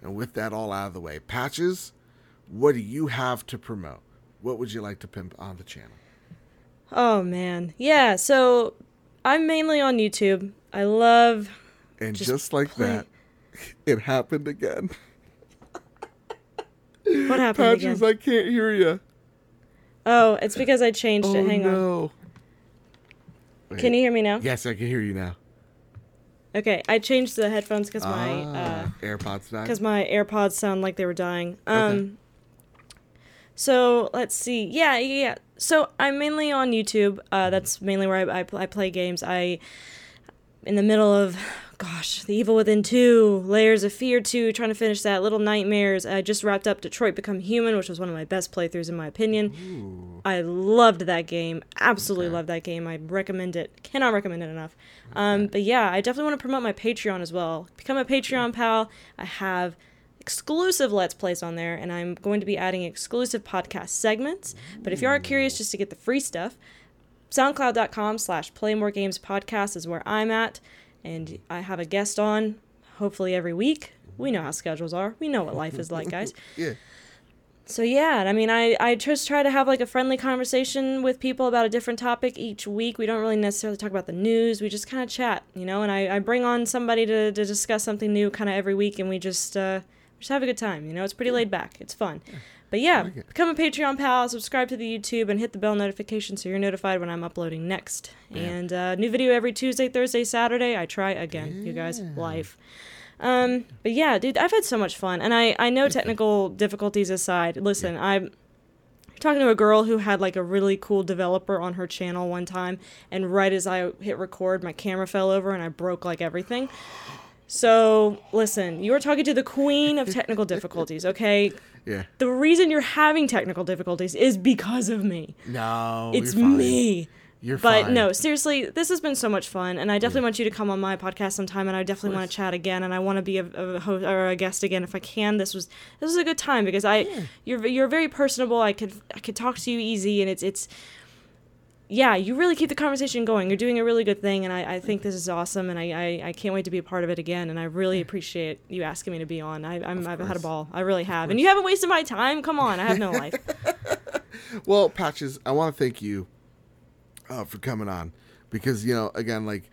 and with that all out of the way, Patches, what do you have to promote? What would you like to pimp on the channel? Oh man. Yeah, so I'm mainly on YouTube. I love And Just just, like play- that, *laughs* it happened again. what happened Patches, again? I can't hear you. Oh, it's because I changed Oh it. Hang on. no. Can you hear me now? Yes, I can hear you now. Okay, I changed the headphones because my uh Ah, AirPods died. because my AirPods sound like they were dying. Um So let's see. Yeah, yeah, yeah. So I'm mainly on YouTube. Uh, that's mainly where I, I, I play games. I in the middle of gosh, The Evil Within 2, Layers of Fear 2, trying to finish that, Little Nightmares. I just wrapped up Detroit Become Human, which was one of my best playthroughs in my opinion. I loved that game. Absolutely loved that game. I recommend it. Cannot recommend it enough. Um, but yeah, I definitely want to promote my Patreon as well. Become a Patreon pal. I have exclusive Let's Plays on there, and I'm going to be adding exclusive podcast segments. But if you are curious just to get the free stuff, soundcloud.com slash play more games podcast is where i'm at and i have a guest on hopefully every week. We know how schedules are. We know what life is like guys. *laughs* Yeah. so yeah i mean i i just try to have like a friendly conversation with people about a different topic each week. We don't really necessarily talk about the news. We just kind of chat you know? And i, I bring on somebody to, to discuss something new kind of every week and we just uh just have a good time you know? It's pretty laid back. It's fun but yeah, it. become a Patreon pal, subscribe to the YouTube, and hit the bell notification so you're notified when I'm uploading next. And uh, new video every Tuesday, Thursday, Saturday. I try again, you guys. Life. Um, but yeah, dude, I've had so much fun, and I I know technical difficulties aside. Listen, I'm talking to a girl who had like a really cool developer on her channel one time, and right as I hit record, my camera fell over and I broke like everything. So listen, you are talking to the queen of technical *laughs* difficulties, okay? Yeah. the reason you're having technical difficulties is because of me. No. It's me. you're fine. me. You're But fine. no, seriously, this has been so much fun, and I definitely want you to come on my podcast sometime, and I definitely want to chat again, and I want to be a, a host or a guest again if I can. This was this was a good time because I you're you're very personable. I could I could talk to you easy, and it's it's yeah, you really keep the conversation going. You're doing a really good thing, and I, I think this is awesome, and I, I, I can't wait to be a part of it again. And I really appreciate you asking me to be on. I, I'm, I've had a ball. I really have. And you haven't wasted my time. Come on, I have no life. *laughs* Well, Patches, I want to thank you uh, for coming on because you know, again, like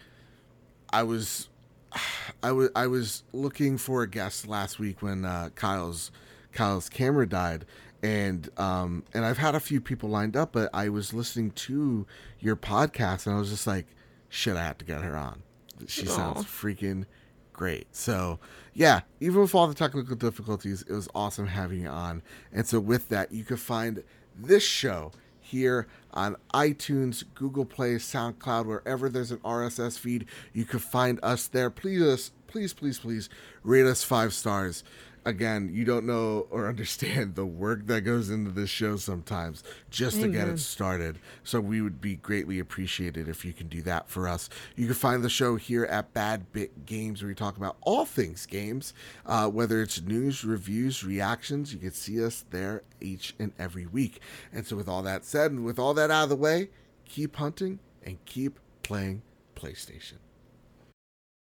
I was, *sighs* I was, I was looking for a guest last week when uh, Kyle's Kyle's camera died, and um, and I've had a few people lined up, but I was listening to your podcast and I was just like, shit, I have to get her on. She sounds freaking great. So, yeah, even with all the technical difficulties, it was awesome having you on. And so, with that, you can find this show here on iTunes, Google Play, SoundCloud, wherever there's an RSS feed. You can find us there. Please, us please, please, please rate us five stars. Again, you don't know or *laughs* understand the work that goes into this show sometimes just to get it started. So we would be greatly appreciated if you can do that for us. You can find the show here at Bad Bit Games, where we talk about all things games, uh, whether it's news, reviews, reactions. You can see us there each and every week. And so, with all that said, and with all that out of the way, keep hunting and keep playing PlayStation.